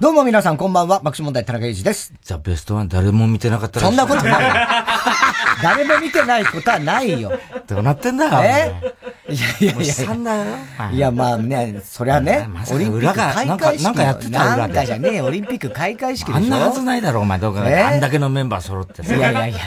どうも皆さんこんばんは、爆笑問題田中裕二です。ザ・ベストワン誰も見てなかったらそんなことないよ。誰も見てないことはないよ。どうなってんだ？よ。えいやいやいや。さんだよ。いや、まあね、そりゃね、オリンピック開会式なんかやってたなんかじゃねえ、オリンピック開会式でしょ？あんなはずないだろ、お前、どうか、あんだけのメンバー揃っていやいやいや。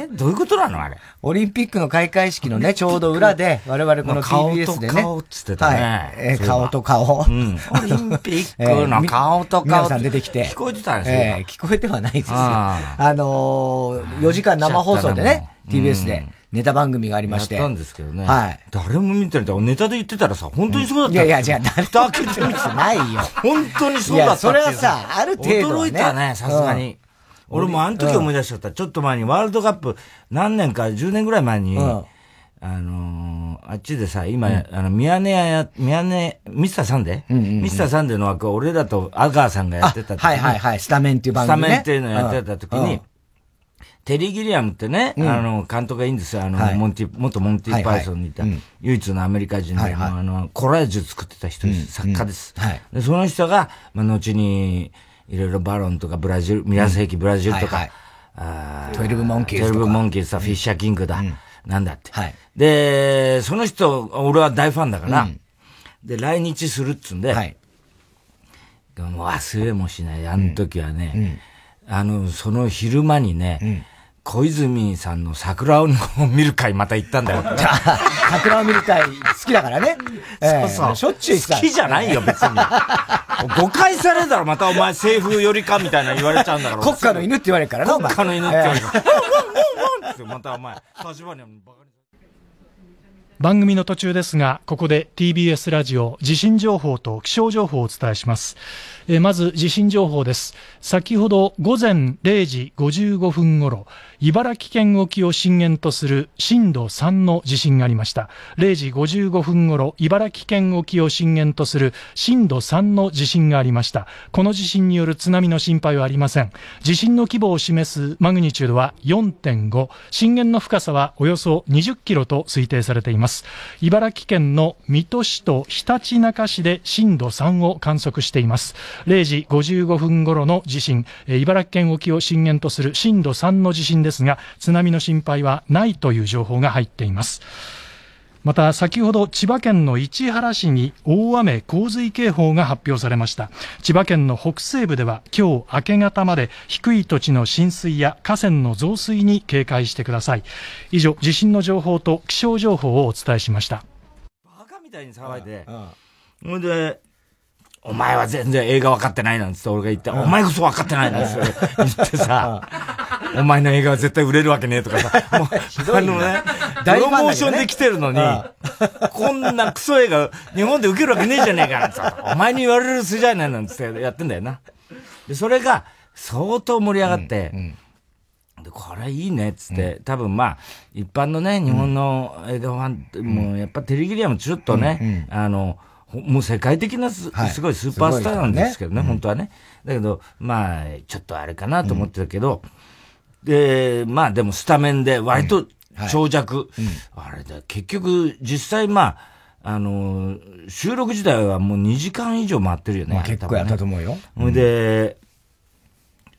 え？どういうことなのあれ？オリンピックの開会式のね、ちょうど裏で、我々この TBS でね。顔と顔っつってたね。はい。え顔と顔。うん。オリンピックの 顔と顔。皆さん出てきて。聞こえてたんですよ。え聞こえてはないですよ。あの4時間生放送でね、TBS で。ネタ番組がありまして。やったんですけどね。はい。誰も見てない。ネタで言ってたらさ、本当にそうだった。いやいや、じゃあ、誰蓋開けてみてないよ。本当にそうだった。いや、それはさ、ある程度、驚いたね、さすがに。俺もあの時思い出しちゃった。ちょっと前にワールドカップ、何年か、10年ぐらい前に、あのあっちでさ、今、あの、宮根や、宮根、ミスターサンデー？ミスターサンデーの枠を俺らと阿川さんがやってたはいはいはい、スタメンっていう番組スタメンっていうのやってた時に、テリー・ギリアムってね、あの、監督がいいんですよ。あの、モンティ、元モンティ・パイソンにいた、唯一のアメリカ人で、あの、コラージュ作ってた人です。作家です。で、その人が、まあ、後に、いろいろバロンとかブラジル、ミラ世紀ブラジルとか、あトゥエルブ・モンキーズトゥエルブ・モンキーズさ、フィッシャー・キングだ。なんだって。で、その人、俺は大ファンだから、で、来日するっつんで、もう忘れもしない。あの時はね、あの、その昼間にね、小泉さんの桜を見る会また行ったんだよ。桜を見る会好きだからね。そうそう。しょっちゅう好きじゃないよ、別に。誤解されたらまたお前政府寄りかみたいな言われちゃうんだから。国家の犬って言われるからな、国家の犬って言われるから。またお前、立場にはバカに番組の途中ですが、ここで TBS ラジオ地震情報と気象情報をお伝えします。えまず地震情報です。先ほど午前0時55分ごろ、茨城県沖を震源とする震度3の地震がありました。0時55分ごろ、茨城県沖を震源とする震度3の地震がありました。この地震による津波の心配はありません。地震の規模を示すマグニチュードは4.5、震源の深さはおよそ20キロと推定されています。茨城県の水戸市とひたちなか市で震度3を観測しています。0時55分頃の地震、茨城県沖を震源とする震度3の地震ですが、津波の心配はないという情報が入っています。また先ほど千葉県の市原市に大雨洪水警報が発表されました。千葉県の北西部では今日明け方まで低い土地の浸水や河川の増水に警戒してください。以上地震の情報と気象情報をお伝えしました。バカみたいに騒いで。ほんでお前は全然映画分かってないなんつって俺が言って、お前こそ分かってないなんつって 言ってさ、お前の映画は絶対売れるわけねえとかさ、もう、あのね、プロモーションで来てるのに、こんなクソ映画日本で受けるわけねえじゃねえかなんつって、お前に言われる筋合いないなんつってやってんだよな。で、それが相当盛り上がって、で、これいいねっつって、多分まあ、一般のね、日本の映画ファン、もうやっぱテレギリアもちょっとね、あの、もう世界的なす,、すごいスーパースターなんですけどね、本当はね。だけど、まあ、ちょっとあれかなと思ってたけど、で、まあでもスタメンで割と長尺。あれだ、結局実際まあ、あの、収録自体はもう2時間以上回ってるよね。まあ、結構やったと思うよ。ほ、いで、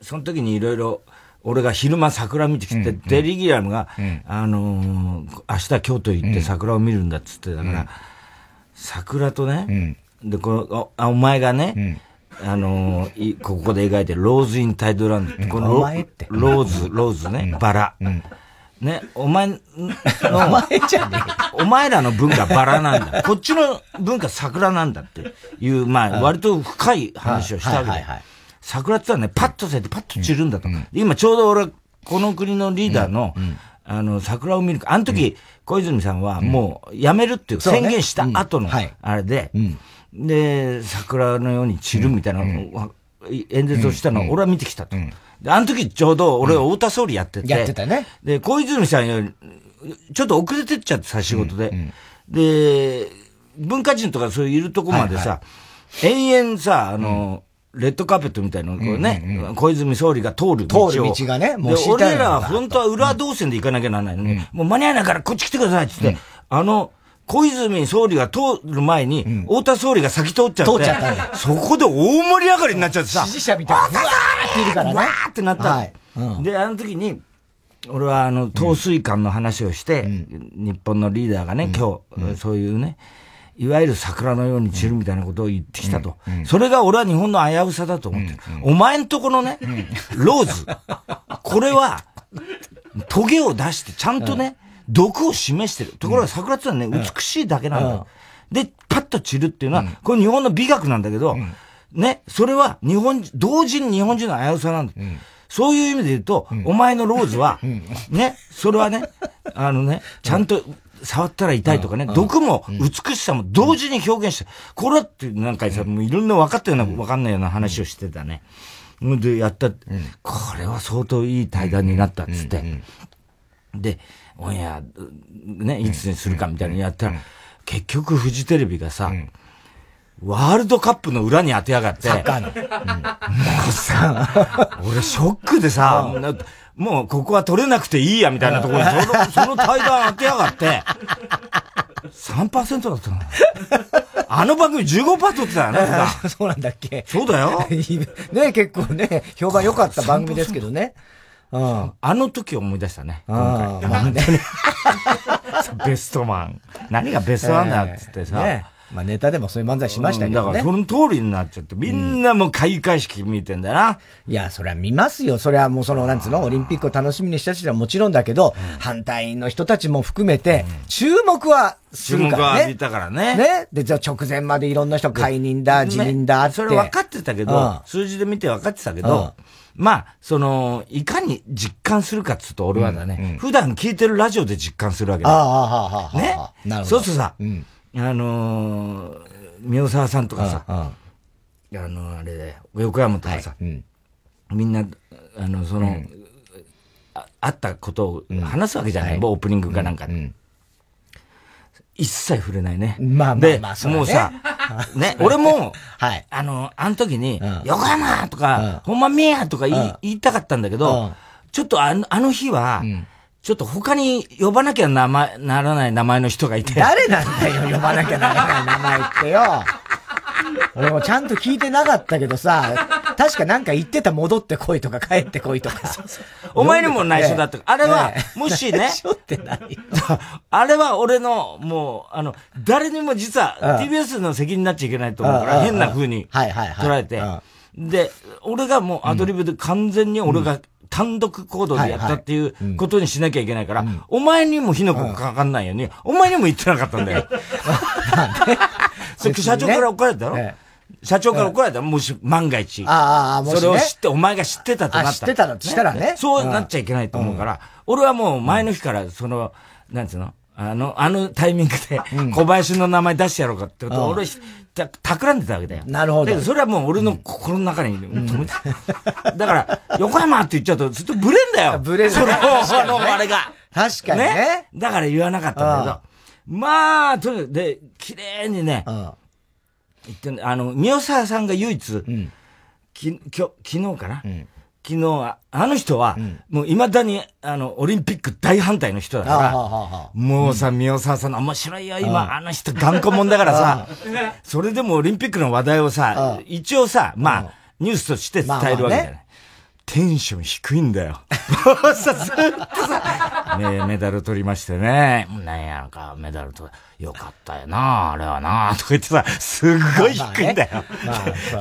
その時にいろいろ、俺が昼間桜見てきて、テリー・ギリアムが、あの、明日京都行って桜を見るんだっつって、だから、桜とね、で、この、お前がね、あのー、ここで描いてるローズ・イン・タイドランドこのローズ、ローズね、バラ。ね、お前の、お前じゃねお前らの文化バラなんだ。こっちの文化桜なんだっていう、まあ、割と深い話をしたわけだよ。桜ってのはね、パッと咲いてパッと散るんだと。今ちょうど俺、この国のリーダーの、あの、桜を見るか。あの時、小泉さんはもう辞めるっていう宣言した後の、あれで、で、桜のように散るみたいな、演説をしたのを俺は見てきたと。で、あの時ちょうど俺太田総理やってて。やってたね。で、小泉さんより、ちょっと遅れてっちゃってさ、仕事で。で、文化人とかそういういるとこまでさ、延々さ、あの、レッドカーペットみたいなのこうね、小泉総理が通る道を。通る道がね、もう俺らは本当は裏動線で行かなきゃならないのに、もう間に合わないからこっち来てくださいって言って、あの、小泉総理が通る前に、うん、太田総理が先通っちゃって、通っちゃったそこで大盛り上がりになっちゃってさ、支持者みたいな、わーっているからね。わーってなった。はい。うん、で、あの時に、俺はあの、統水艦の話をして、うん、日本のリーダーがね、今日、そういうね、いわゆる桜のように散るみたいなことを言ってきたと。それが俺は日本の危うさだと思ってる。お前んとこのね、ローズ、これは、トゲを出してちゃんとね、毒を示してる。ところが桜ってのはね、美しいだけなんだよ。で、パッと散るっていうのは、これ日本の美学なんだけど、ね、それは日本、同時に日本人の危うさなんだ。そういう意味で言うと、お前のローズは、ね、それはね、あのね、ちゃんと触ったら痛いとかね、毒も美しさも同時に表現して、これってなんかさ、もういろんな分かったような、分かんないような話をしてたね。で、やった、これは相当いい対談になったっつって。で、オンエア、ね、いつにするかみたいなのやったら、結局フジテレビがさ、ワールドカップの裏に当てやがって。サッカーの。もうさ、俺ショックでさ、もうここは取れなくていいやみたいなところにその、その対談当てやがって、3%だったの。あの番組15%取ってたよね。そうなんだっけそうだよ。ね結構ね、評判良かった番組ですけどね。うん、あの時思い出したね。今回。まあね、ベストマン。何がベストマンだっつってさ。ねまあネタでもそういう漫才しましたけどね。だからその通りになっちゃって、みんなもう開会式見てんだな。いや、それは見ますよ。それはもうその、なんつうの、オリンピックを楽しみにした人はもちろんだけど、反対の人たちも含めて、注目はするからね。注目は見たからね。ね。で、じゃあ直前までいろんな人解任だ、辞任だって。それ分かってたけど、数字で見て分かってたけど、まあ、その、いかに実感するかっつうと、俺はだね、普段聞いてるラジオで実感するわけだ。ああ、はあ、はあ。ね。なるほど。そうするとさ、あのー、宮沢さんとかさ、あの、あれで、横山とかさ、みんな、あの、その、あったことを話すわけじゃない、オープニングかなんか。で。一切触れないね。まあまあまあ、もうさ、ね、俺も、はい。あの、あの時に、横山とか、ほんまみやとか言いたかったんだけど、ちょっとあのあの日は、ちょっと他に呼ばなきゃ名前、ならない名前の人がいて。誰なんだよ、呼ばなきゃならない名前ってよ。俺もちゃんと聞いてなかったけどさ、確かなんか言ってた戻ってこいとか帰ってこいとか。お前にも内緒だった。あれは、もしね。内緒って何 あれは俺の、もう、あの、誰にも実は TBS の責任になっちゃいけないと思うから、変な風に捉えて。で、俺がもうアドリブで完全に俺が単独行動でやったっていうことにしなきゃいけないから、お前にも火の粉かかんないように、お前にも言ってなかったんだよ。社長から怒られたろ、社長から怒られたもし万が一。ああ、もし、それを知って、お前が知ってたとなった。ら。知ってたのしたらね。そうなっちゃいけないと思うから、俺はもう前の日から、その、なんつうの？あの、あのタイミングで、小林の名前出してやろうかってことを、俺、た、企んでたわけだよ。なるほど。それはもう俺の心の中に止めて。だから、横山って言っちゃうと、ずっとブレんだよ。ブレる。その、その、あれが。確かにね。だから言わなかったんだけど。まあ、とにかく、で、綺麗にね、言ってあの、宮沢さんが唯一、き、きょ、昨日かな、昨日、あの人は、もう未だに、あの、オリンピック大反対の人だから、もうさ、宮沢さんの面白いよ、今、あの人頑固者だから さ、それでもオリンピックの話題をさ、一応さ、まあ、ニュースとして伝えるわけじゃない。テンション低いんだよ。さ、ずっとさ、ねメダル取りましてね。なんやろか、メダルと、よかったよな、あれはな、とか言ってさ、すっごい低いんだよ。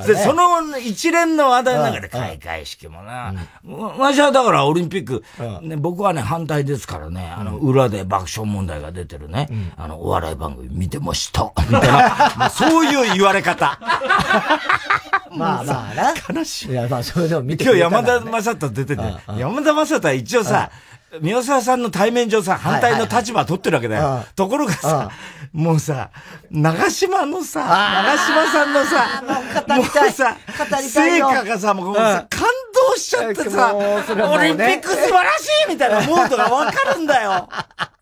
で、その一連の話題の中で開会式もな、わしはだからオリンピック、ね、僕はね、反対ですからね、あの、裏で爆笑問題が出てるね、あの、お笑い番組見てました。みたいな、そういう言われ方。まあまあな。悲しい。いや、まあそれでも見て今日山田正人出てて、山田正人は一応さ、宮沢さんの対面上さ、反対の立場取ってるわけだよ。ところがさ、もうさ、長島のさ、長島さんのさ、もうさ、成果がさ、もうさ、感動しちゃってさ、オリンピック素晴らしいみたいなモードがわかるんだよ。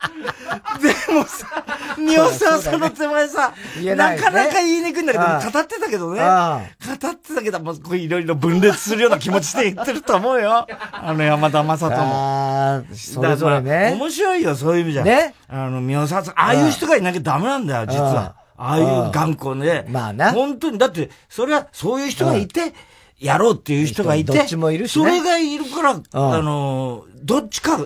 でもさ、宮沢さんの手前さ、ね、なかなか言いにくいんだけど、語ってたけどね。語ってたけど、もういろいろ分裂するような気持ちで言ってると思うよ。あの山田正人も。それぞれね。面白いよ、そういう意味じゃ。ね。あの、宮沢さん、ああいう人がいなきゃダメなんだよ、実は。ああいう頑固ね。まあな。本当に、だって、それは、そういう人がいて、やろうっていう人がいて、どっちもいるし、ね、それがいるから、あの、どっちか、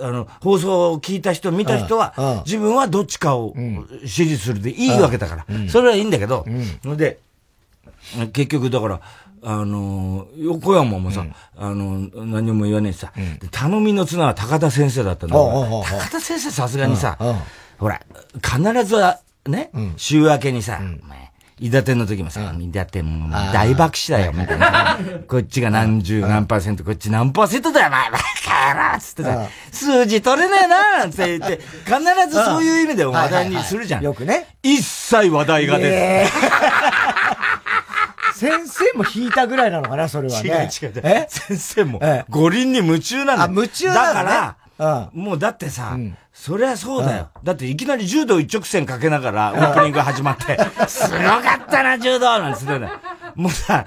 あの、放送を聞いた人、見た人は、自分はどっちかを支持するでいいわけだから、それはいいんだけど、ので、結局だから、あの、横山もさ、あの、何も言わねえしさ、頼みの綱は高田先生だったんだ高田先生さすがにさ、ほら、必ずは、ね、週明けにさ、お前、伊達の時もさ、伊達も大爆笑だよ、みたいな。こっちが何十何パーセント、こっち何パーセントだよ、お前、バカ野郎つってさ、数字取れねえななんて言って、必ずそういう意味で話題にするじゃん。よくね。一切話題が出ず。先生も引いたぐらいなのかな、それはね。違う違う。え？先生も、五輪に夢中なんだ。あ、夢中だから、もうだってさ、そりゃそうだよ。だっていきなり柔道一直線かけながらオープニング始まって、すごかったな、柔道なんつってね。もうさ、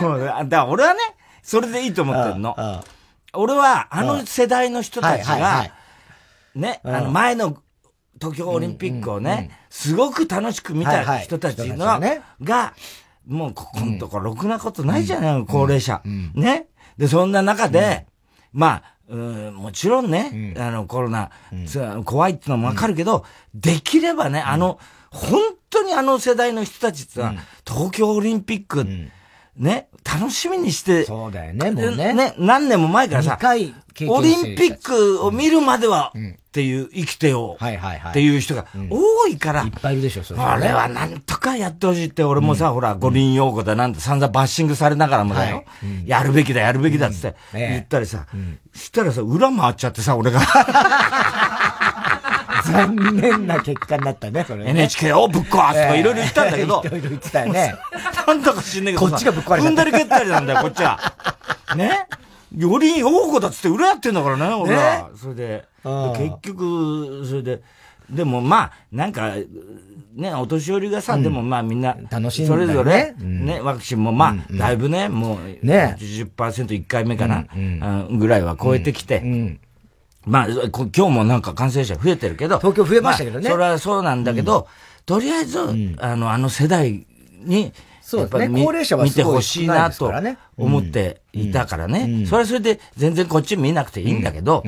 もう、だから俺はね、それでいいと思ってるの。俺は、あの世代の人たちが、ね、あの前の東京オリンピックをね、すごく楽しく見た人たちの、が、もうここのところろくなことないじゃない、高齢者。ね。で、そんな中で、まあ、うん、もちろんね、うん、あの、コロナ、うん、怖いってのもわかるけど、うん、できればね、あの、本当にあの世代の人たちってのは、東京オリンピック、ね、楽しみにして、そうだよね、もうね。ね、何年も前からさ、オリンピックを見るまでは、っていう生きてよ、はいはいはい。っていう人が多いから、いっぱいいるでしょ、それ。あれはなんとかやってほしいって、俺もさ、ほら、五輪用語だなんて散々バッシングされながらもだよ。やるべきだ、やるべきだって言ったりさ、したらさ、裏回っちゃってさ、俺が。残念な結果になったね、それ、ね。NHK をぶっ壊すとかいろいろ言ったんだけど。いろいろ言ってたよね。なんだか知んないけどこっちがぶっ壊れた。踏んだり蹴ったりなんだよ、こっちは。ねより大子だっつって裏やってんだからね、俺は。それで。結局、それで。でもまあ、なんか、ね、お年寄りがさ、でもまあみんな、楽しんそれぞれ、ね、ワクチンもまあ、だいぶね、もう、ね、80%1 回目かな、ぐらいは超えてきて、まあ、今日もなんか感染者増えてるけど。東京増えましたけどね。それはそうなんだけど、とりあえず、あの、あの世代に、そうですね。高齢者は見てほしいなと思っていたからね。それはそれで全然こっち見なくていいんだけど、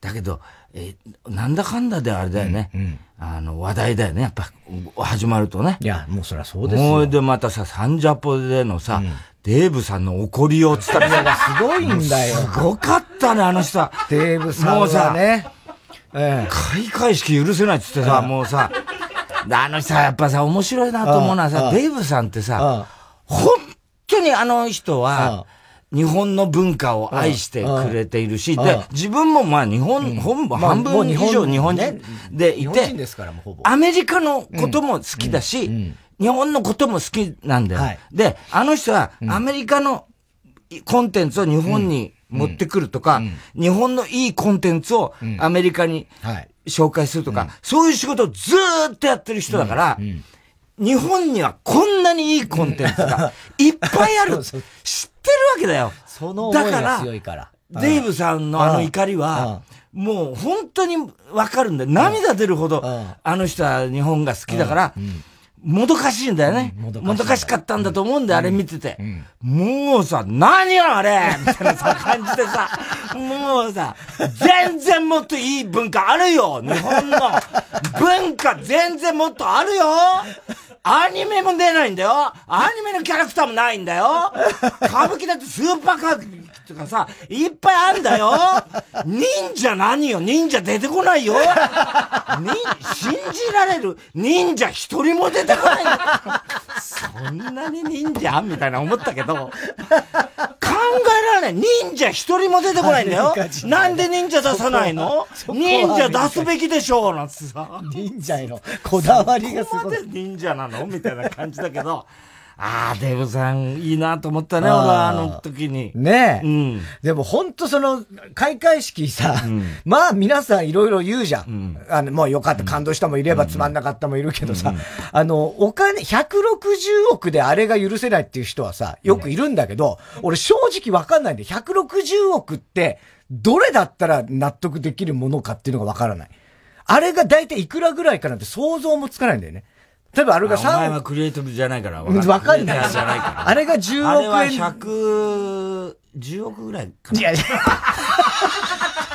だけど、えなんだかんだであれだよね。あの、話題だよね。やっぱ、始まるとね。いや、もうそりゃそうですよ。もうでまたさ、サンジャポでのさ、デーブさんの怒りをつったらすごいんだよ。すごかったね、あの人は。デーブさんはさ、ね、ええ、開会式許せないっつってさ、もうさ、あの人はやっぱさ、面白いなと思うのはさ、デーブさんってさ、本当にあの人は、日本の文化を愛してくれているし、で、自分もまあ日本、本部半分以上日本人でいて、アメリカのことも好きだし、日本のことも好きなんだよ。はい、で、あの人はアメリカのコンテンツを日本に持ってくるとか、日本のいいコンテンツをアメリカに紹介するとか、そういう仕事をずーっとやってる人だから、日本にはこんなにいいコンテンツが いっぱいある。知ってるわけだよ。その思いが強いから。デイブさんのあの怒りは、もう本当にわかるんだよ。涙出るほど、あの人は日本が好きだから、もどかしいんだよね。もどかしかったんだと思うんだよ、あれ見てて。もうさ、何よあれ！みたいなさ、感じでさ、もうさ、全然もっといい文化あるよ。日本の。文化全然もっとあるよアニメも出ないんだよ。アニメのキャラクターもないんだよ。歌舞伎だってスーパー歌舞伎とかさ、いっぱいあるんだよ。忍者何よ？忍者出てこないよ。信じられる？忍者一人も出てこないそんなに忍者みたいな思ったけど、考えられない。忍者一人も出てこないんだよ。なんで忍者出さないの？忍者出すべきでしょうなんつさ。忍者へのこだわりがすごい。忍者なの みたいな感じだけど、ああ、デブさんいいなと思ったね、俺はあの時に。ねえ。うん。でも本当その、開会式さ、うん、まあ皆さんいろいろ言うじゃん。うん、あの、もうよかった、感動したもいればつまんなかったもいるけどさ、うん、あの、お金、160億であれが許せないっていう人はさ、よくいるんだけど、俺正直わかんないんで、160億って、どれだったら納得できるものかっていうのがわからない。あれが大体いくらぐらいかなんて想像もつかないんだよね。例えばあれが3億。お前はクリエイティブじゃないからわかんない。わかんない。じゃないから。あれが10億円。あれは100、10億ぐらいかな。いやいや。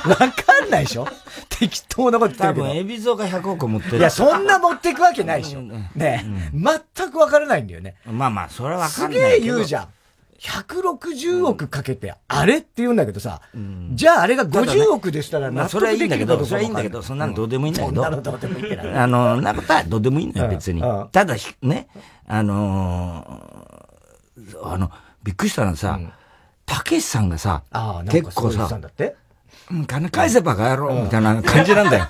わかんないでしょ？適当なこと言ってるけど。多分、エビゾが100億持ってる。いや、そんな持っていくわけないでしょ。ね、うん、全くわからないんだよね。まあまあ、それはわかんない。すげえ言うじゃん。160億かけて、あれって言うんだけどさ、うん、じゃああれが50億でしたら納得できるかどうか、それはいいんだけど、そんなのどうでもいいんだけど。そんなのどうでもいいけど。あの、なことはどうでもいいんだよ、別に。ただ、ね、あのー、あの、びっくりしたのはさ、たけしさんがさ、結構さ、金返せばかやろうみたいな感じなんだよ。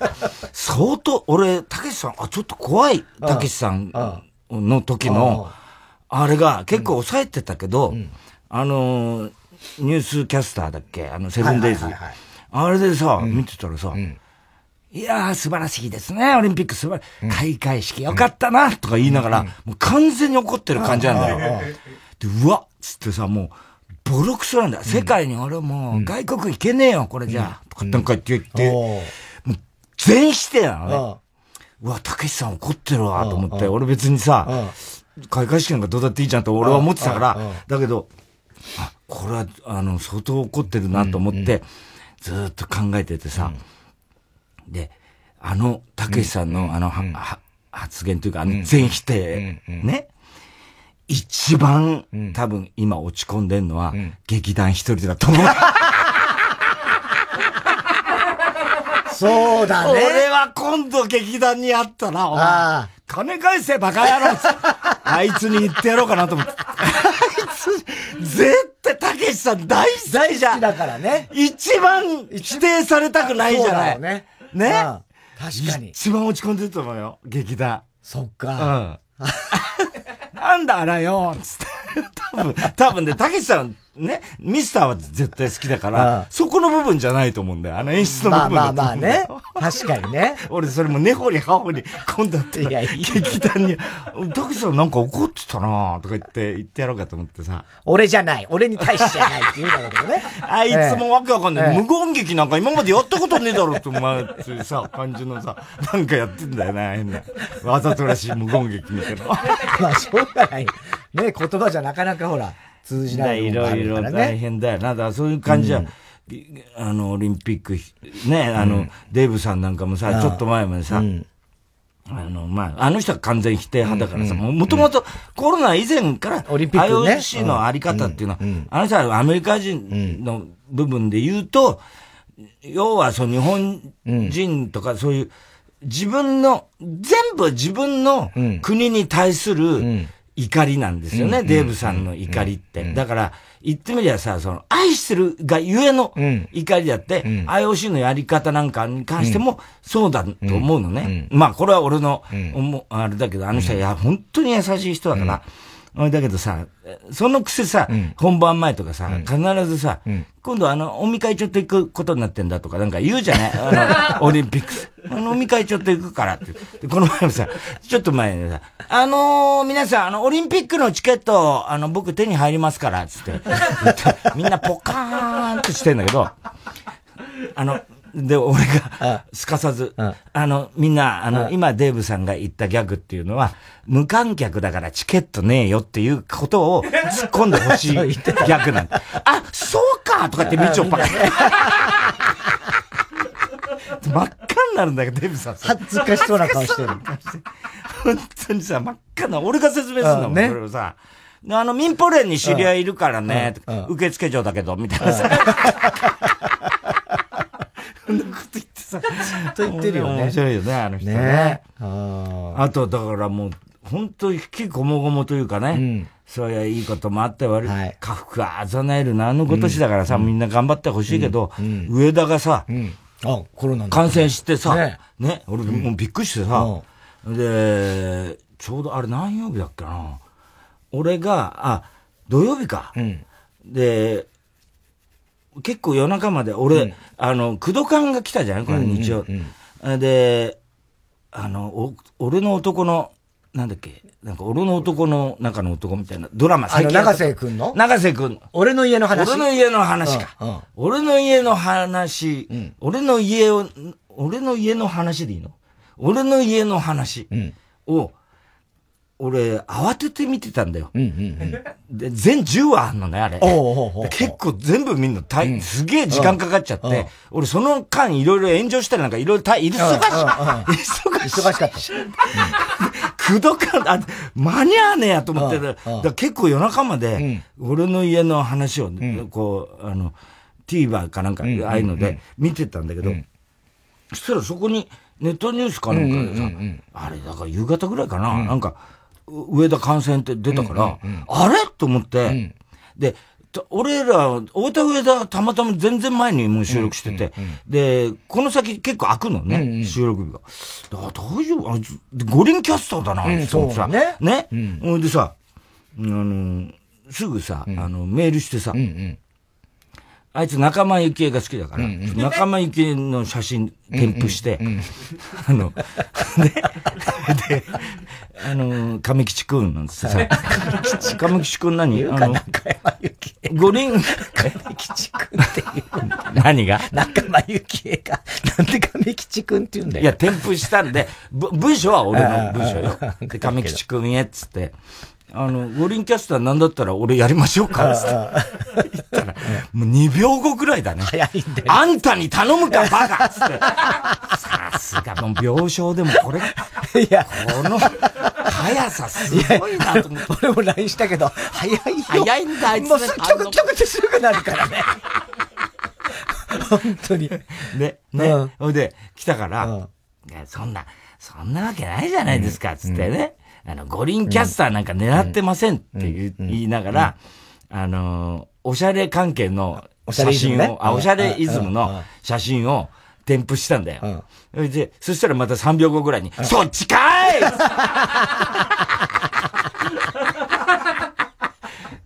相当、俺、たけしさん、あ、ちょっと怖い、たけしさんの時の、あれが結構抑えてたけど、うん、あのー、ニュースキャスターだっけ？あの、セブンデイズ。あれでさ、うん、見てたらさ、うん、いやー、素晴らしいですね、オリンピック。素晴らしい。開会式よかったな、とか言いながら、もう完全に怒ってる感じなんだよ。で、うわっつってさ、もう、ボロクソなんだ。世界に俺もう、外国行けねえよ、これじゃあ。とかなんか言って言って、もう、全否定なのね。うわ、たけしさん怒ってるわ、と思って、俺別にさ、開会式なんかどうだっていいじゃんと俺は思ってたから、だけど、あ、これは、あの、相当怒ってるなと思って、ずっと考えててさ、で、あの、たけしさんの、あの、発言というか、あの、全否定、ね。一番、多分今落ち込んでんのは、劇団一人だと思う。そうだね。俺は今度劇団に会ったな、お前。金返せバカ野郎 あいつに言ってやろうかなと思って。あいつ、絶対、たけしさん大好きじゃん。だからね。一番否定されたくないじゃない。ね。ね、確かに。一番落ち込んでると思うよ、劇団。そっか。うん。なんだあらよ、つって。多分、多分ね、たけしさん、ね、ミスターは絶対好きだから、そこの部分じゃないと思うんだよ。あの演出の部分まあまあまあね。確かにね。俺それも根掘り葉掘り、今度って、劇団に、たけしさんなんか怒ってたなとか言って、言ってやろうかと思ってさ。俺じゃない。俺に対してじゃないって言うだろうけどね。あいつもわけわかんない。無言劇なんか今までやったことねえだろって、お前ってさ、感じのさ、なんかやってんだよな、変な。わざとらしい無言劇みたいな。まあ、しょうがない。ね、言葉じゃなかなかほら、通じないいろいろ大変だよな。だからそういう感じじゃ、うん、あの、オリンピック、ね、あの、うん、デーブさんなんかもさ、ちょっと前までさ、うん。あの、まあ、あの人は完全否定派だからさ、もともとコロナ以前から、オリンピック、ね、IOC のあり方っていうのは、あの人はアメリカ人の部分で言うと、要はそう日本人とかそういう、自分の、全部自分の国に対する、怒りなんですよね、デーブさんの怒りって。だから、言ってみりゃさ、その、愛してるがゆえの怒りだって、IOC のやり方なんかに関しても、そうだと思うのね。まあ、これは俺の、あれだけど、あの人は、いや、本当に優しい人だから、だけどさ、そのくせさ、うん、本番前とかさ、うん、必ずさ、うん、今度あの、飲み会ちょっと行くことになってんだとかなんか言うじゃないあの、オリンピックス。飲み会ちょっと行くからって。で、この前もさ、ちょっと前にさ、あのー、皆さん、あの、オリンピックのチケット、あの、僕手に入りますから、つって。みんなポカーンってしてんだけど、あの、で、俺が、すかさず、あの、みんな、あの、今デーブさんが言ったギャグっていうのは、無観客だからチケットねえよっていうことを突っ込んでほしいギャグなんだ。あ、そうかとかってみちょぱ。真っ赤になるんだけど、デーブさん。恥ずかしそうな顔してる。本当にさ、真っ赤な、俺が説明するんだもん、ね、それをさ。あの、民放連に知り合いいるからね、受付嬢だけど、みたいなさ。そんなこと言ってさ。と言ってるよね。面白いよね、あの人ね。ねああと、だからもう、本当引きこもごもというかね。うん、そういういいこともあって悪い。はい、家福あざなえる何の今年だからさ、うん、みんな頑張ってほしいけど、うん、上田がさ、あ、コロナ感染してさ、ね、ね、俺もうびっくりしてさ、で、ちょうどあれ何曜日だっけな。俺が、あ、土曜日か。で、結構夜中まで、俺、あの、工藤館が来たじゃんこれ、日曜。で、あの、お、俺の男の、なんだっけ、なんか俺の男の中の男みたいなドラマ。あの、長瀬くんの？長瀬くん。俺の家の話。俺の家の話か。うんうん、俺の家の話、うん、俺の家を、俺の家の話でいいの？俺の家の話を、俺、慌てて見てたんだよ。うんうんうん、で、全10話あんのね、あれ。結構全部見んの大、うん、すげえ時間かかっちゃって、俺その間いろいろ炎上したりなんかいろいろ大、忙し。い。忙し忙しかった。くどかあ、間に合わねえやと思ってだ結構夜中まで、俺の家の話を、こう、あの、TVer かなんか、ああいうので見てたんだけど、そしたらそこに、ネットニュースかなんかでさ、あれ、だから夕方ぐらいかな、なんか、上田感染って出たから、あれ？と思って、で、俺ら、太田上田たまたま全然前にもう収録してて、で、この先結構開くのね、収録日が。だから大丈夫？あ五輪キャスターだな、ってさ。ね。ね？うん、でさ、あの、すぐさ、あの、メールしてさ、あいつ仲間由紀恵が好きだから、仲間由紀恵の写真添付して、あの、で、で、あの、亀吉くんなんつってさ、亀吉くん何？あの、中山由紀恵。五輪、亀吉くんっていう。何が？仲間由紀恵が、なんで亀吉くんって言うんだよ。いや、添付したんで、文章は俺の文章よ。で、亀吉くんへっつって、あの、五輪キャスターなんだったら俺やりましょうかつって。言ったら、もう2秒後ぐらいだね。早いんだよ。あんたに頼むか、バカつって。さすが、もう病床でもこれ、いや、この、速さすごいなと思って。俺も LINE したけど、早いよ。早いんだ、あいつ、もうちょくちょくってすぐなるからね。本当に。ね、ね。ほ、うんで、来たから、うん、そんな、そんなわけないじゃないですか、つってね。あの、五輪キャスターなんか狙ってませんって言いながら、あの、おしゃれ関係の写真を、あ、おしゃれイズムの写真を添付したんだよ。で、そしたらまた3秒後ぐらいに、そっちかい！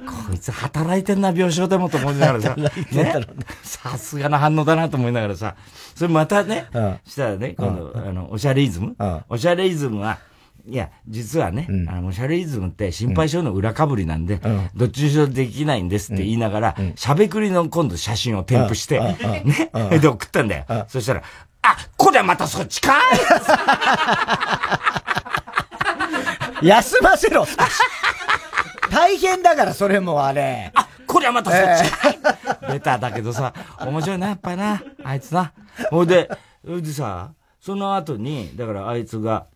こいつ働いてんな、病床でもと思いながらさ。ね。さすがの反応だなと思いながらさ。それまたね、したらね、今度、あの、おしゃれイズム？おしゃれイズムは、いや、実はね、うん、あの、シャレイズムって心配性の裏かぶりなんで、うん、どっちにしろできないんですって言いながら、しゃべくりの今度写真を添付して、ね、で送ったんだよ。そしたら、あ、これまたそっちかい 休ませろ大変だから、それもあれ。あ、これはまたそっちかい、えー、ベターだけどさ、面白いな、やっぱりな、あいつな。ほいで、ほいでさ、その後に、だからあいつが、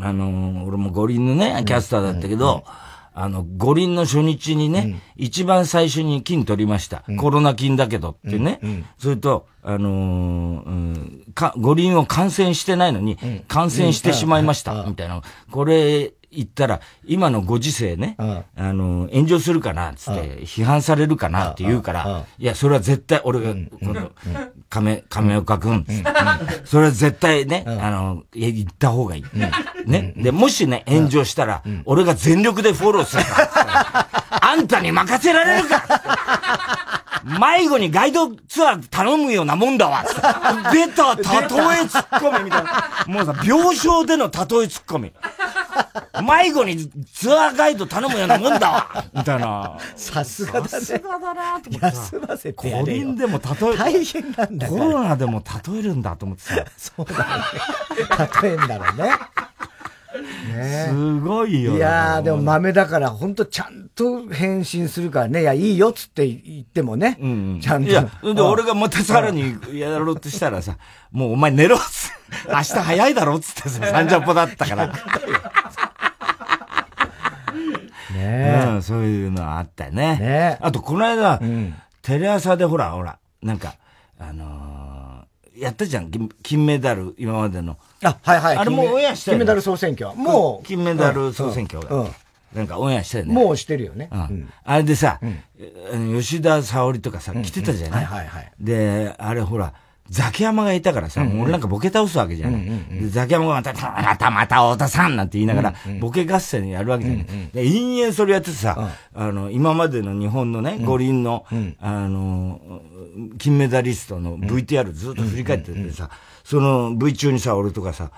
あのー、俺も五輪のね、キャスターだったけど、あの、五輪の初日にね、一番最初に金取りました。コロナ金だけどってね。それと、あのー、か、五輪を感染してないのに、感染してしまいました。みたいな。これ、言ったら、今のご時世ね、あの、炎上するかな、つって、批判されるかなって言うから、いや、それは絶対、俺が、この、亀、亀岡くん、それは絶対ね、あの、言った方がいい。ね。で、もしね、炎上したら、俺が全力でフォローするから、あんたに任せられるか迷子にガイドツアー頼むようなもんだわ出た、例えツッコミみたいな。もうさ、病床での例えツッコミ。迷子にツアーガイド頼むようなもんだわみたいな。さすがだね。さすがだなと思って休ませてやれよ。でも例え、大変なんだコロナでも例えるんだと思ってさ。そうだね。例えんだろうね。ねすごいよ。いやー、でも豆だから、本当ちゃんと返信するからね。いや、いいよっつって言ってもね。うん、ちゃんと。いや、で、俺がまたさらにやろうとしたらさ、もうお前寝ろっつ明日早いだろっつってさ、三ジャポだったから。ねうん、そういうのあったよね。ねあと、この間、うん、テレ朝でほら、ほら、なんか、あのー、やったじゃん、金メダル、今までの。あ、はいはい。あれもうオンエアしたよ、ね、金メダル総選挙。もう。金メダル総選挙が。うん。なんかオンエアしたよね。もうしてるよね。うん。あれでさ、吉田沙織とかさ、来てたじゃない、はいはいはい。で、あれほら、ザキヤマがいたからさ、俺なんかボケ倒すわけじゃない。でザキヤマがまた、またまた太田さんなんて言いながら、ボケ合戦やるわけじゃない。で、延々それやってさ、あの、今までの日本のね、五輪の、あの、金メダリストの VTR ずっと振り返っててさ、その V 中にさ、俺とかさ、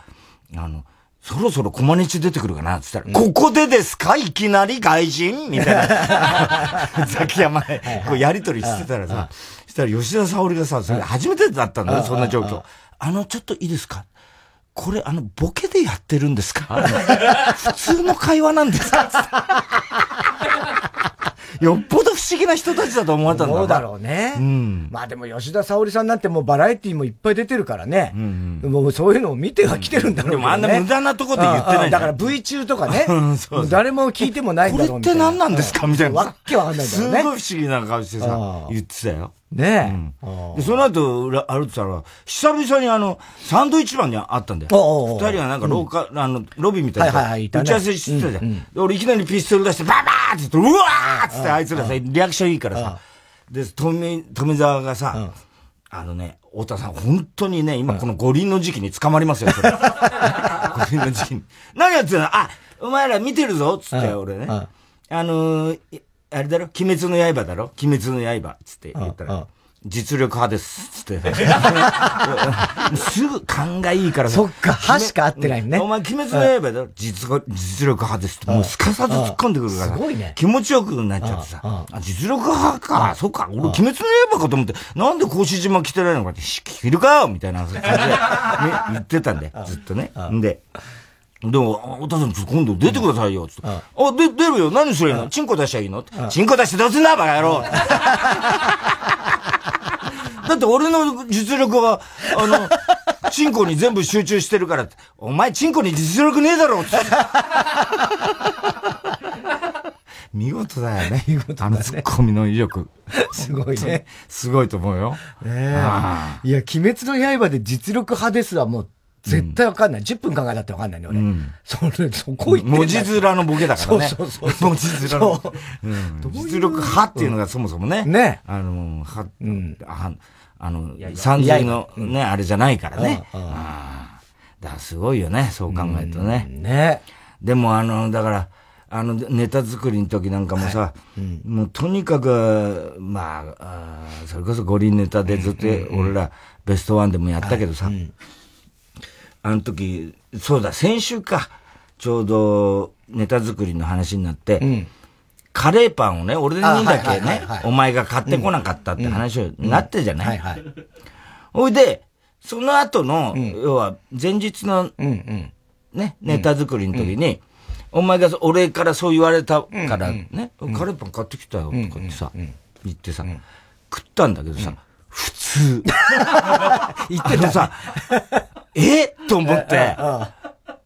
あの、そろそろコマネチ出てくるかなって言ったら、うん、ここでですか？いきなり外人？みたいな。ザキヤマで、こうやりとりしてたらさ、したら吉田沙保里がさ、それ初めてだったんだよ、そんな状況。あの、ちょっといいですか？これ、あの、ボケでやってるんですか？普通の会話なんですか？よっぽど不思議な人たちだと思われたんだそうだろうね。うん。まあでも吉田沙保里さんなんてもうバラエティもいっぱい出てるからね。うんうん、もうそういうのを見ては来てるんだろうね。でもあんな無駄なとこで言ってないだから V 中とかね。誰も聞いてもないんだろう。これって何なんですかみたいな。わっけわかんないんだよね。すごい不思議な顔してさ、言ってたよ。ねえ、うん、で、その後、歩いてたら、久々にあの、サンドイッチマンに会ったんだよ。二人がなんか廊下、うん、あの、ロビーみたいな。打ち合わせしてたじゃん。俺いきなりピストル出して、ババーって言って、うわーっつってあいつらさ、リアクションいいからさ。で、富、富澤がさ、あのね、太田さん、本当にね、今この五輪の時期に捕まりますよ、それ。五輪の時期に。何やってんの？あ、お前ら見てるぞつって、俺ね。あのー、あれだろ？鬼滅の刃だろ？鬼滅の刃つって言ったら。実力派です。つって。すぐ勘がいいからそっか、歯しか合ってないね。お前、鬼滅の刃だろ？実実力派ですって。もうすかさず突っ込んでくるから。すごいね。気持ちよくなっちゃってさ。あ実力派か。そっか。俺、鬼滅の刃かと思って、なんで格子島着てないのかって、着るかよみたいな感じで、言ってたんで、ずっとね。んで、でも、お父さん、今度出てくださいよ、つって。あ、で、出るよ。何すれ？ばいいのチンコ出しちゃいいの？チンコ出してどうすんだ、バカ野郎 だって俺の実力は、あの、チンコに全部集中してるからお前チンコに実力ねえだろって。見事だよね。見事だね。あのツッコミの威力。すごいね。すごいと思うよ。ねえ。いや、鬼滅の刃で実力派ですわ、もう絶対わかんない。10分考えたってわかんないね、俺。うん、それ、そこ言って文字面のボケだからね。そうそうそう。文字面の。うん、実力派っていうのがそもそもね。ね。あの、は、うん、ああの、三髄のね、あれじゃないからね。ああ。だからすごいよね、そう考えるとね。ね。でもあの、だから、あの、ネタ作りの時なんかもさ、はいうん、もうとにかく、まああ、それこそ五輪ネタでずっと俺らベストワンでもやったけどさ、はいうんあの時、そうだ、先週か、ちょうどネタ作りの話になって、うん、カレーパンをね、俺にだけね、お前が買ってこなかったって話になってじゃない、ほいで、その後の、要は前日の、ね、ネタ作りの時に、お前が俺からそう言われたからね、カレーパン買ってきたよとかってさ、言ってさ、食ったんだけどさ、普通。言ってたさ、えと思って、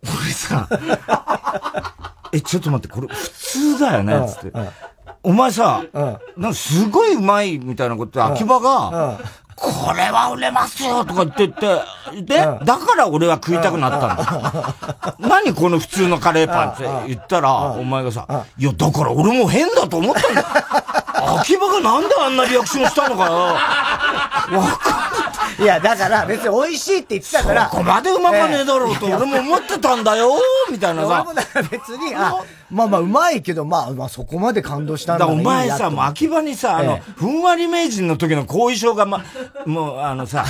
俺さ、え、ちょっと待って、これ普通だよね。つって。お前さ、なんかすごいうまいみたいなことで、秋葉が、これは売れますよとか言ってって、で、だから俺は食いたくなったんだ。何この普通のカレーパンって言ったら、お前がさ、いや、だから俺も変だと思ったんだ。秋葉がなんであんなリアクションしたのかよ。わかんいや、だから別に美味しいって言ってたから。そこまでうまくねえだろうと俺も思ってたんだよ、みたいなさ。俺もだから別に、あ、まあまあうまいけど、まあまあそこまで感動したんだお前さ、もう秋葉にさ、あの、ふんわり名人の時の後遺症が、ま、もうあのさ、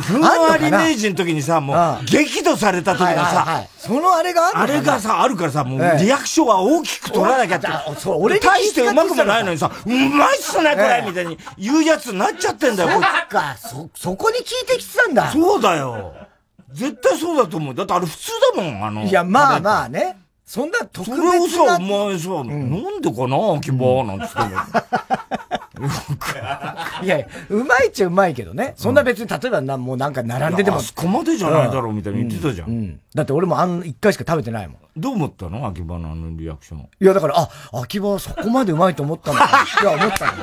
ふんわり名人の時にさ、もう、激怒された時のさ、そのあれがあるあれがさ、あるからさ、もう、リアクションは大きく取らなきゃって。そう、俺大してうまくもないのにさ、うまいっすね、これみたいに言うやつになっちゃってんだよ、そっか、そ、そこに聞いてきてたんだ。そうだよ。絶対そうだと思う。だってあれ普通だもん、あの。いや、まあまあね。そんな特別な。それをさ、お前さ、なんでかな、秋葉、なんつって。いやいや、うまいっちゃうまいけどね。そんな別に、例えばな、もうなんか並んでても。あそこまでじゃないだろうみたいに言ってたじゃん。うん。だって俺もあん、一回しか食べてないもん。どう思ったの？秋葉のあのリアクション。いや、だから、あ、秋葉はそこまでうまいと思ったんだ。いや、思ったん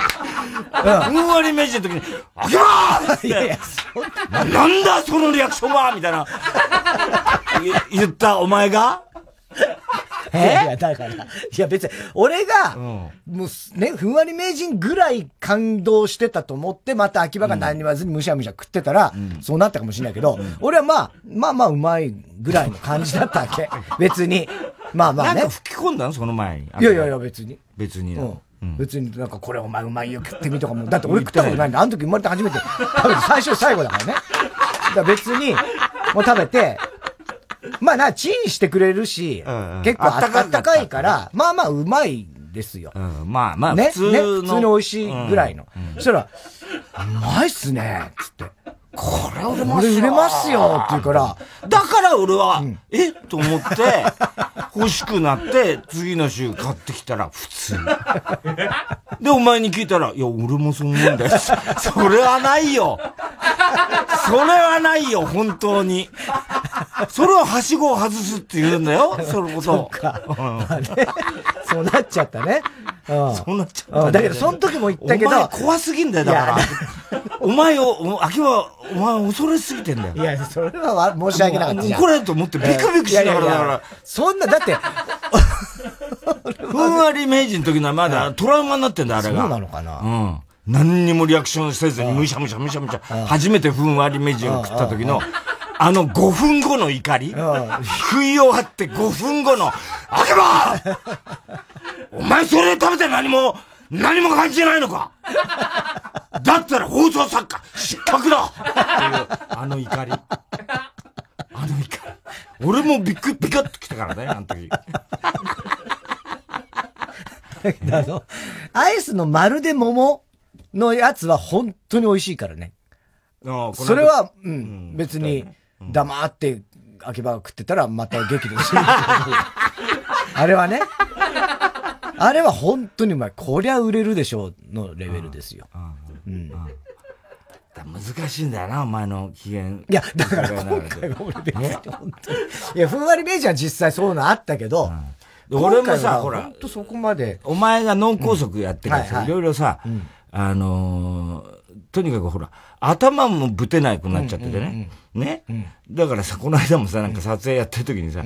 だ。ふんわり飯の時に、秋葉いやいや、なんだそのリアクションはみたいな。言ったお前が？いやいや、だから、いや別に、俺が、もうね、ふんわり名人ぐらい感動してたと思って、また秋葉が何に言わずにむしゃむしゃ食ってたら、そうなったかもしれないけど、俺はまあ、まあまあうまいぐらいの感じだったわけ。別に。まあまあね。なんか吹き込んだのその前？に。いやいやいや、別に。別に。うん別になんかこれお前うまいよ食ってみとかも。だって俺食ったことないんだ。あの時生まれて初めて食べて最初最後だからね。だから別に、もう食べて、まあな、チンしてくれるし、うんうん、結構あったかいから、まあまあうまいですよ。うん、まあまあ、ね、普通ね、普通に美味しいぐらいの。うんうん、そしたら、うまいっすね、つって。これ売れますよ。売れますよって言うから。だから俺は、うん、え？と思って、欲しくなって、次の週買ってきたら普通。で、お前に聞いたら、いや、俺もそう思うんだよ。それはないよ。それはないよ、本当に。それははしごを外すって言うんだよ、そのこと。そうか。まあね、そうなっちゃったね。そうなっちゃった、だけど、その時も言ったけど。お前怖すぎんだよ、だから。お前を、秋は、お前恐れすぎてんだよ。いや、それは申し訳なかったじゃん。怒れと思ってビクビクしながらだから。そんな、だって、ふんわり明治の時のはまだトラウマになってんだ、あれが。そうなのかな。うん。何にもリアクションせずに、むしゃむしゃむしゃむしゃ、初めてふんわり明治を食った時の、あの5分後の怒り不意を張って5分後の、あけばお前それ食べて何も、何も感じないのかだったら放送作家、失格だっていう、あの怒り。あの怒り。俺もびっくり、ビカッと来たからね、あの時。あの、アイスのまるで桃のやつは本当に美味しいからね。それは、うん、別に、黙って秋葉が食ってたらまた激怒する。あれはね。あれは本当にうまい。こりゃ売れるでしょうのレベルですよ。うん。難しいんだよな、お前の機嫌。いや、だから今回は俺別に本当に。いや、ふんわり名人は実際そういうのあったけど、俺もさ、ほら、本当そこまで。お前が脳梗塞やってからさ、いろいろさ、あのとにかくほら、頭もぶてないくなっちゃっててね。ね、だからさ、この間もさ、なんか撮影やってる時にさ、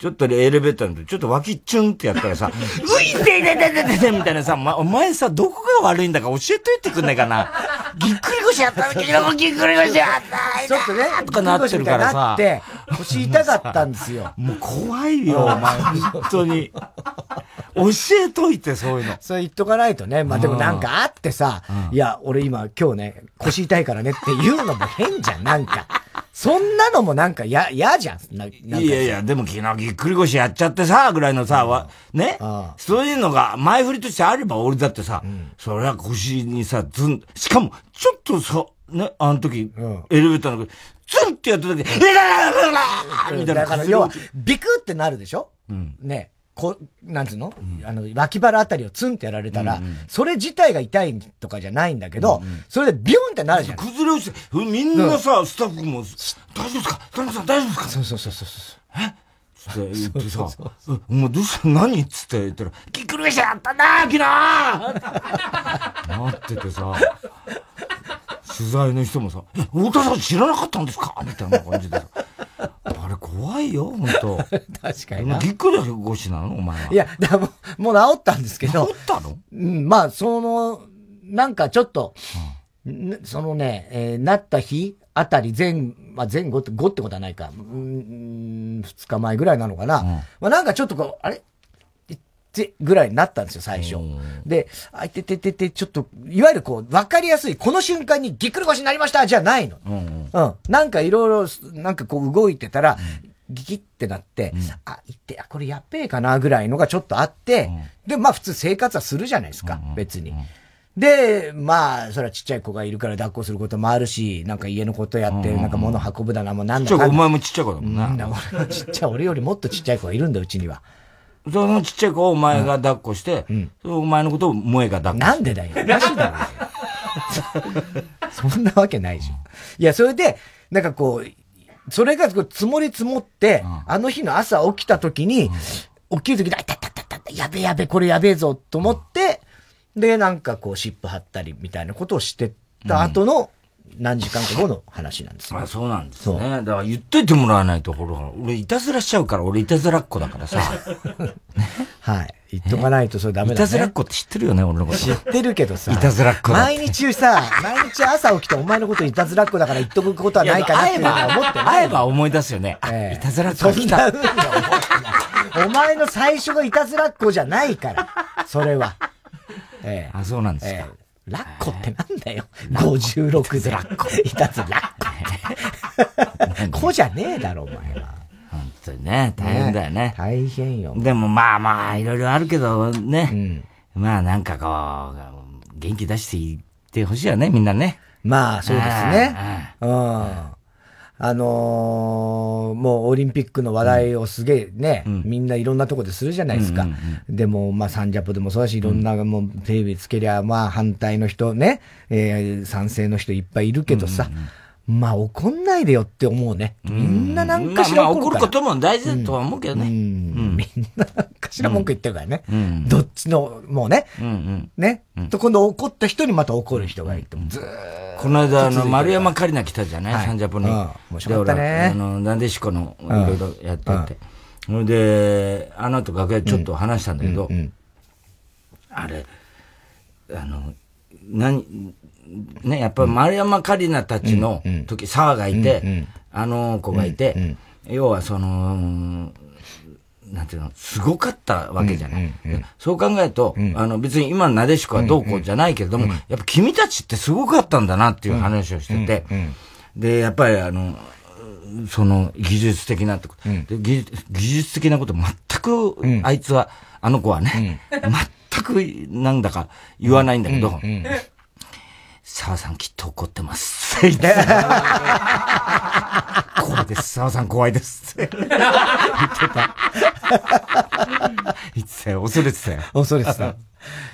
ちょっとエレベーターで、ちょっと脇チュンってやったらさ、ういてててててみたいなさ、ま、お前さ、どこが悪いんだか教えといてくんないかな。ぎっくり腰やった時の ぎっくり腰やったちょっとね、とかなってるからさ。って腰痛かったんですよ。もう怖いよ、お前、本当に。教えといて、そういうの。そう言っとかないとね。まあでもなんかあってさ、いや、俺今今日ね、腰痛いからねって言うのも変じゃん、なんか。そんなのもなんかや、嫌じゃん。いやいや、でも昨日ぎっくり腰やっちゃってさ、ぐらいのさ、わね？そういうのが前振りとしてあれば俺だってさ、それは腰にさ、ずん、しかも、ちょっとさ、ね、あの時、エレベーターのズンってやった時、えららららみたいな。だから、要は、ビクってなるでしょ？うん。ね。こ、なんつうの、うん、あの、脇腹あたりをツンってやられたら、うんうん、それ自体が痛いとかじゃないんだけど、うんうん、それでビュンってなるじゃん。崩れ落ちて、みんなさ、スタッフも、大丈夫ですか？田中さん大丈夫ですか？そうそうそうそう。え？つって言ってさ、お前どうした？何？っつって言ったら、ぎっくり腰やったんだ昨日なっててさ、取材の人もさ、え、太田さん知らなかったんですか？みたいな感じでさ。あれ怖いよ、本当確かにな。ぎっくり腰なの？お前は。いや、だもう、もう治ったんですけど。治ったの？うん、まあ、その、なんかちょっと、うん、そのね、えー、なった日あたり前、まあ、前後って、5ってことはないか。うん、2日前ぐらいなのかな。うん、まあ、なんかちょっとこう、あれ？ってぐらいになったんですよ、最初。で、あいてててて、ちょっと、いわゆるこう、わかりやすい、この瞬間にぎっくり腰になりましたじゃないの。うん、うん、なんかいろいろ、なんかこう動いてたら、ギキってなって、うん、あ、いって、あ、これやっべえかなぐらいのがちょっとあって、うん、で、まあ普通生活はするじゃないですか、別に。で、まあ、それはちっちゃい子がいるから抱っこすることもあるし、なんか家のことやって、なんか物運ぶだな、もなんだか。お前もちっちゃい子だもんな。うん、俺ちっちゃい、俺よりもっとちっちゃい子がいるんだ、うちには。そのちっちゃい子をお前が抱っこして、うん、お前のことを萌えが抱っこなんでだよ。おかしいだろ。そんなわけないじゃん。いや、それで、なんかこう、それが積もり積もって、うん、あの日の朝起きた時に、うん、起きる時に、あ、たたたたやべやべ、これやべえぞ、と思って、で、なんかこう、湿布貼ったりみたいなことをしてた後の、何時間か後の話なんですよ。あそうなんですね。だから言っといてもらわないと、ほら、俺いたずらしちゃうから、俺いたずらっ子だからさ。はい。言っとかないとそれダメだね。いたずらっ子って知ってるよね、俺のこと。知ってるけどさ。いたずらっ子毎日さ、毎日朝起きてお前のこといたずらっ子だから言っとくことはないかなって思って会えば思い出すよね。ええ、いたずらっ子来た。お前の最初がいたずらっ子じゃないから。それは。ええ。あ、そうなんですか。ええラッコってなんだよ。56で。ラッコ。いたずらっこ。子じゃねえだろ、お前は。本当にね、大変だよね。大変よ。でもまあまあ、いろいろあるけどね。まあなんかこう、元気出していってほしいよね、みんなね。まあ、そうですね。うん。あのー、もうオリンピックの話題をすげえね、うん、みんないろんなとこでするじゃないですか。うんうんうん、でも、まあ、サンジャポでもそうだし、いろんな、もうテレビつけりゃ、まあ、反対の人ね、えー、賛成の人いっぱいいるけどさ、うんうんうんまあ怒んないでよって思うね。みんななんかしら怒る。まあ、怒ることも大事だとは思うけどね。うん。みんななんかしら文句言ってるからね。うん、どっちの、もうね。うんうん、ね。と、今度怒った人にまた怒る人がいて、ずーこの間、あの、丸山カリナ来たじゃない、はい、サンジャポに。面白かったね。あの、なでしこの、いろいろやってて。それで、あの後楽屋ちょっと話したんだけど、あれ、あの、何、ね、やっぱり丸山カリナたちの時、沢がいて、あの子がいて、要はその、なんていうの、すごかったわけじゃない。そう考えると、あの別に今のなでしこはどうこうじゃないけれども、やっぱ君たちってすごかったんだなっていう話をしてて、で、やっぱりあの、その技術的なとこ、で技術的なこと全く、あいつは、あの子はね、全くなんだか言わないんだけど、沢さんきっと怒ってます。怖いです。沢さん怖いです。言ってた。言ってたよ。恐れてたよ。恐れてた。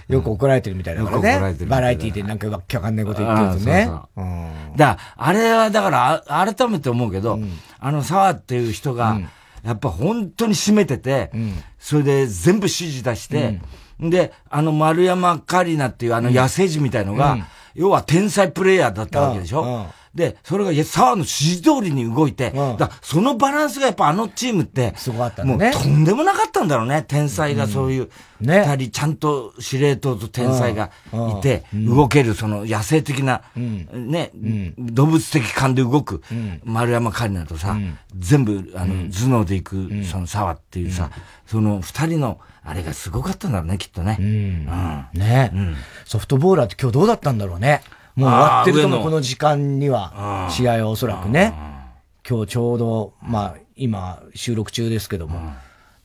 よく怒られてるみたいだからね。よく怒られてる。バラエティでなんかわけわかんないこと言ってるとね。そうそううん、だあれはだから、改めて思うけど、うん、あの沢っていう人が、やっぱ本当に締めてて、うん、それで全部指示出して、で、あの丸山カリナっていうあの野生児みたいのが、要は天才プレイヤーだったわけでしょ？で、それが、いや、沢の指示通りに動いて、だそのバランスがやっぱあのチームって、すごかったね。もうとんでもなかったんだろうね。天才がそういう、二人、ちゃんと司令塔と天才がいて、動ける、その野生的な、ね、動物的感で動く、丸山カリナとさ、全部、あの、頭脳でいく、その沢っていうさ、その二人の、あれがすごかったんだろうね、きっとね。うん。ね、ソフトボーラーって今日どうだったんだろうね。もう終わってるともこの時間には、試合はおそらくね。今日ちょうど、まあ、今、収録中ですけども。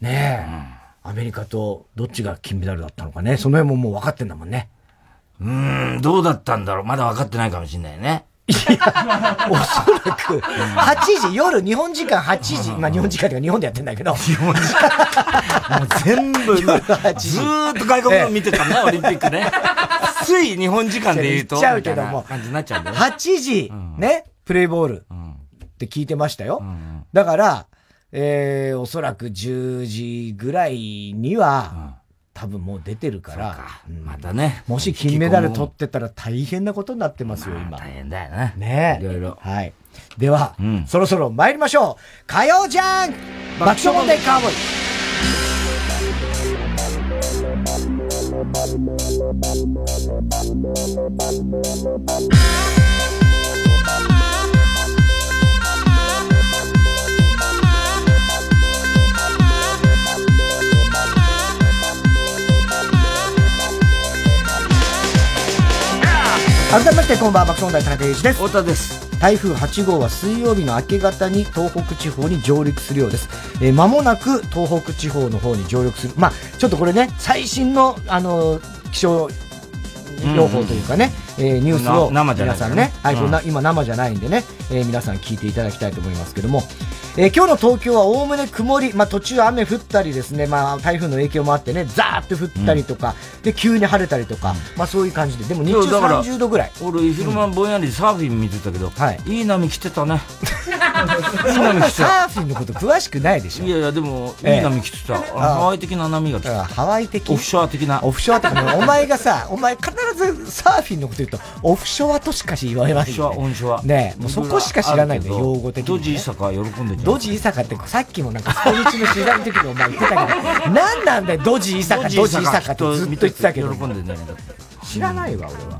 ねえ、アメリカとどっちが金メダルだったのかね。その辺ももう分かってんだもんね。うん、どうだったんだろう。まだ分かってないかもしれないね。いや、おそらく、8時、夜、日本時間8時、まあ日本時間とか日本でやってんだけど。日本時間。もう全部、ずーっと外国の見てたね、オリンピックね。つい日本時間で言うと。ちゃうけども。感じになっちゃうんだよ。8時、ね、プレイボールって聞いてましたよ。だから、えー、おそらく10時ぐらいには、多分もう出てるから。またね。もし金メダル取ってたら大変なことになってますよ、今。大変だよね。ねいろいろ。はい。では、そろそろ参りましょう。火曜じゃん爆笑問題カーボーイ。改めましてこんばんは爆笑問題田中裕二です。太田です。台風8号は水曜日の明け方に東北地方に上陸するようです。えー、間もなく東北地方の方に上陸する。まあ、ちょっとこれね、最新の、あのー、気象情報というかね、うんうん、えー、ニュースを皆さんね、はい、そんな、今生じゃないんでね、えー、皆さん聞いていただきたいと思いますけども、えー、今日の東京はおおむね曇り、まあ、途中雨降ったりですね、まあ、台風の影響もあってね、ザーって降ったりとか、うん、で、急に晴れたりとか、まあ、そういう感じで、でも日中30度ぐらい。俺、昼間ぼんやりサーフィン見てたけど、はい、いい波来てたね。サーフィンのこと詳しくないでしょ。いやいや、でも、いい波来てた。ハワイ的な波が来た。ハワイ的？オフショア的な。オフショア的な。お前がさ、お前必ずサーフィンのこと言うと、オフショアとしか言われない。オフショア、オンショア。ねもうそこしか知らないんだよ、用語的に。ドジイサカ喜んでドジイサカってさっきもなんかスポニチの取材の時にお前言ってたけど、何なんだよ、ドジイサカ、ドジイサカってずっと言ってたけど。喜んでね。知らないわ、俺は。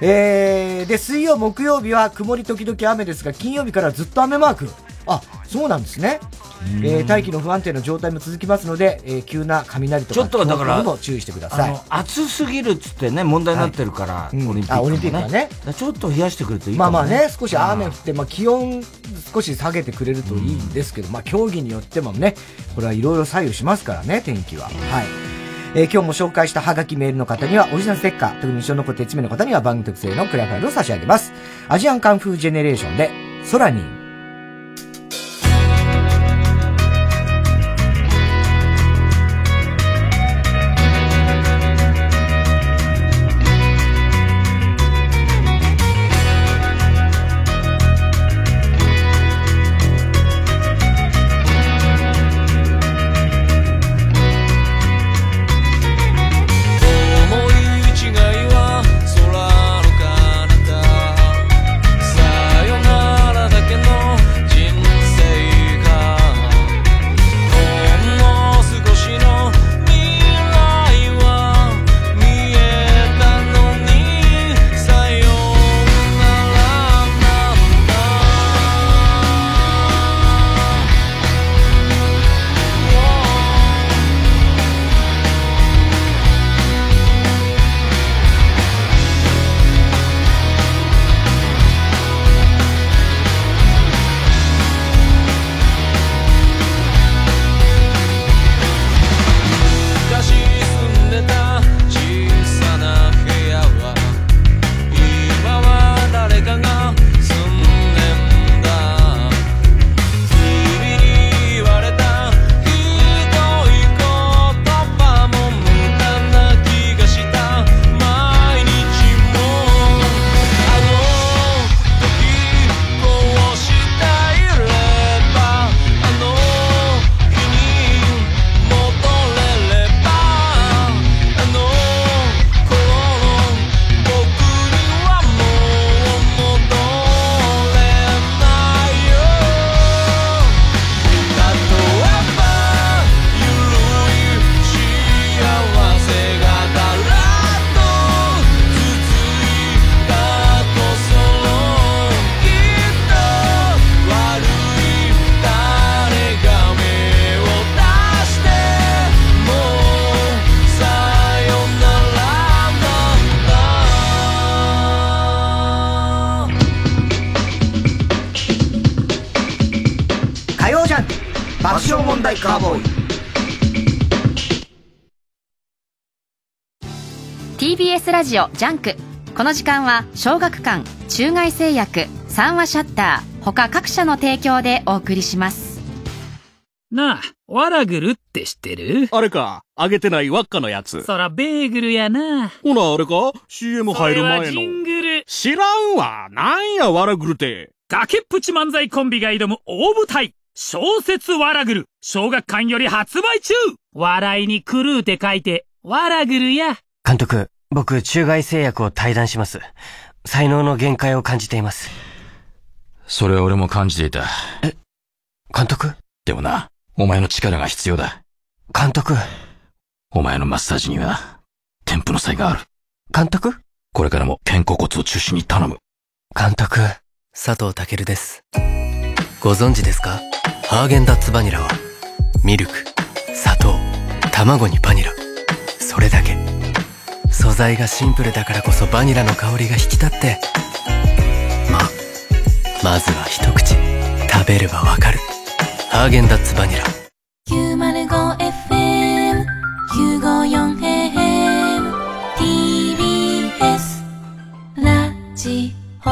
えー、で、水曜、木曜日は曇り時々雨ですが、金曜日からずっと雨マーク。あ、そうなんですね。えー、大気の不安定な状態も続きますので、えー、急な雷とか、ちょっとだからも注意してください。暑すぎるっつってね、問題になってるから、はいうん、オリンピック、ね、あ、オリンピックはね。ちょっと冷やしてくれるといいかも、ね、まあまあね、少し雨降って、まあ気温少し下げてくれるといいんですけど、うん、まあ競技によってもね、これはいろいろ左右しますからね、天気は。はい。えー、今日も紹介したハガキメールの方にはオリジナルステッカー、特に一緒の子手1名の方には番組特製のクリアファイルを差し上げます。アジアンカンフージェネレーションで、ソジオジャンク。この時間は小学館中外製薬三和シャッター他各社の提供でお送りします。なあワラグルって知ってる？あれか揚げてない輪っかのやつ。そらベーグルやな。ほなあれか？CM 入る前の。ジングル。知らんわ。なんやワラグルって。崖っぷち漫才コンビが挑む大舞台。小説ワラグル小学館より発売中。笑いに狂うて書いてワラグルや。監督僕、中外製薬を退団します。才能の限界を感じています。それは俺も感じていた。え、監督？でもな、お前の力が必要だ。監督？お前のマッサージには、添付の才がある。監督？これからも肩甲骨を中心に頼む。監督、佐藤健です。ご存知ですか？ハーゲンダッツバニラは、ミルク、砂糖、卵にバニラ。それだけ。素材がシンプルだからこそバニラの香りが引き立ってまあまずは一口食べればわかる。ハーゲンダッツバニラ。905FM954AM TBS ラジオ。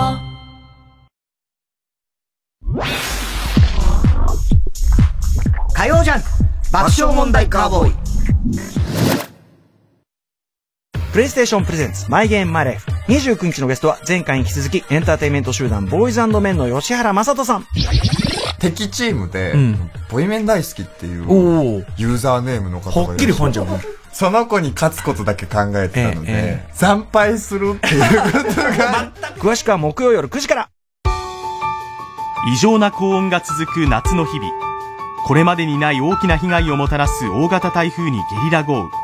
火曜ジャンク爆笑問題カーボーイプレイステーションプレゼンツマイゲームマイライフ。29日のゲストは前回に引き続きエンターテインメント集団ボーイズメンの吉原正人さん。敵チームで、ボイメン大好きっていうユーザーネームの方がいるはっきりファンじゃん。その子に勝つことだけ考えてたので、惨敗するっていうことが。詳しくは木曜夜9時から。異常な高温が続く夏の日々。これまでにない大きな被害をもたらす大型台風にゲリラ豪雨。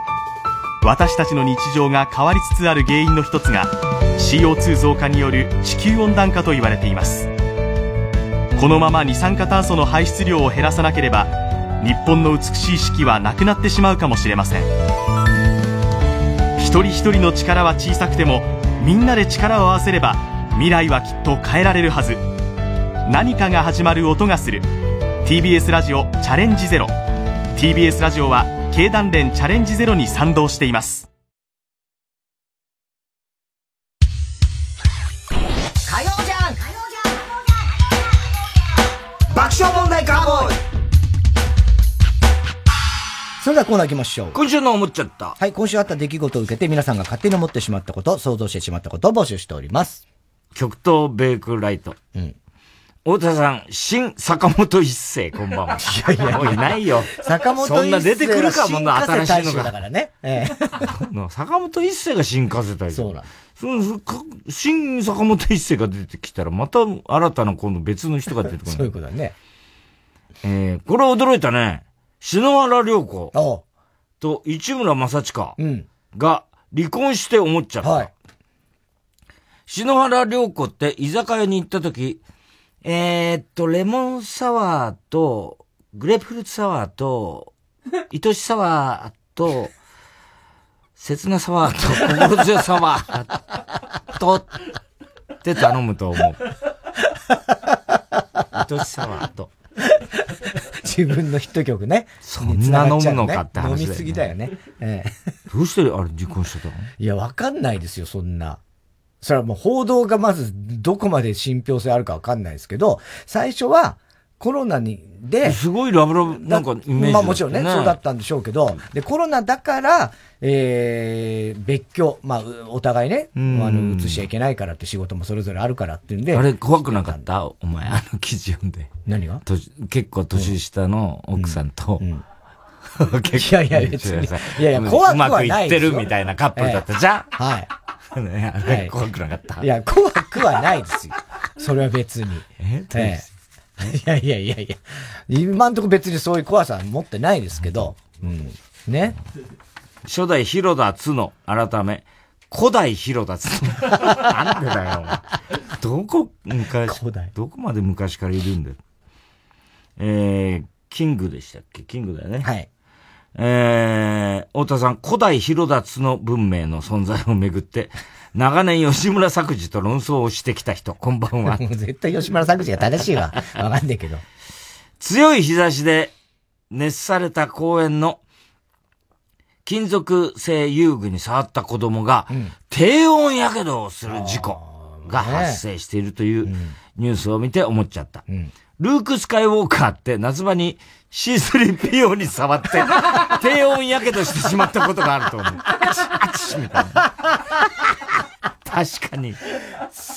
私たちの日常が変わりつつある原因の一つが CO2 増加による地球温暖化と言われています。このまま二酸化炭素の排出量を減らさなければ日本の美しい四季はなくなってしまうかもしれません。一人一人の力は小さくてもみんなで力を合わせれば未来はきっと変えられるはず。何かが始まる音がする。TBS ラジオチャレンジゼロ。TBS ラジオは経団連チャレンジゼロに賛同しています火曜じゃん爆笑問題カーボーイそれではコーナー行きましょう。今週の思っちゃった。はい、今週あった出来事を受けて皆さんが勝手に思ってしまったこと、想像してしまったことを募集しております。極東ベークライト。うん。太田さん、新坂本一世、こんばんは。いやいやもういないよ。坂本一世そんな出てくるかもな、新しいのが。衆だからね。ええ。坂本一世が新加瀬大そうだ。そのか新坂本一世が出てきたら、また新たな今度別の人が出てくる。そういうことだね。えー、これ驚いたね。篠原涼子と市村正親が離婚して思っちゃった。篠原涼子って居酒屋に行った時、えー、っと、レモンサワーと、グレープフルーツサワーと、愛しサワーと、切なサワーと、心強サワーと、って頼むと思う。愛しサワーと。自分のヒット曲ね。そんな飲むのかって話だよね飲みすぎだよね。ええ。どうしてあれ離婚してたの？いや、わかんないですよ、そんな。それはもう報道がまずどこまで信憑性あるかわかんないですけど、最初はコロナに、で、すごいラブラブ、なんかイメージね。まあもちろんね、そうだったんでしょうけど、で、コロナだから、えー、別居、まあ、うお互いね、あん。の、移しちゃいけないからって仕事もそれぞれあるからっていうんで。あれ怖くなかった？お前、あの記事読んで。何が？と結構年下の奥さんと、いやいや別に。いやいや怖くはうまくいってるみたいなカップルだったじゃん、はい。はい怖くなかった、いや、怖くはないですよ。それは別に。え？ええ。いやいやいやいや。今んとこ別にそういう怖さは持ってないですけど。うん。ね？初代広田つの、改め、古代広田つの。なんでだよ、どこ、昔、どこまで昔からいるんだよ。えー、キングでしたっけ？キングだよね。はい。えー、太田さん、古代広田つの文明の存在をめぐって、長年吉村作治と論争をしてきた人、こんばんは。もう絶対吉村作治が正しいわ。わかんねえけど。強い日差しで熱された公園の金属製遊具に触った子供が、低温やけどをする事故が発生しているというニュースを見て思っちゃった。ルーク・スカイウォーカーって夏場に C3PO に触って 低温やけどしてしまったことがあると思う。あちあちみたいな。確かに。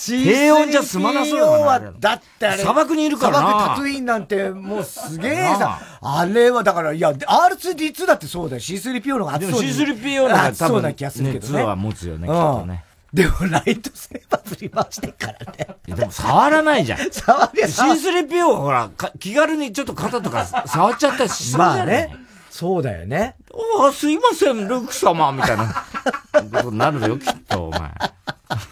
低温じゃ済まなそうだなは、だってあれ。砂漠にいるからな砂漠タトゥインなんて、もうすげえさ。あれはだから、いや、R2D2 だってそうだよ。C3PO の方がでも熱そうに C3PO の方が熱そうな気がするけどね。熱は持つよね、きっとね。でも、ライトセーバー振り回してっからね。いやでも触らないじゃん。触りゃ C3PO はほら、か気軽にちょっと肩とか触っちゃったりするじゃない？まあね。そうだよね。おあ、すいません、ルーク様、みたいなことになるよ、きっと、お前。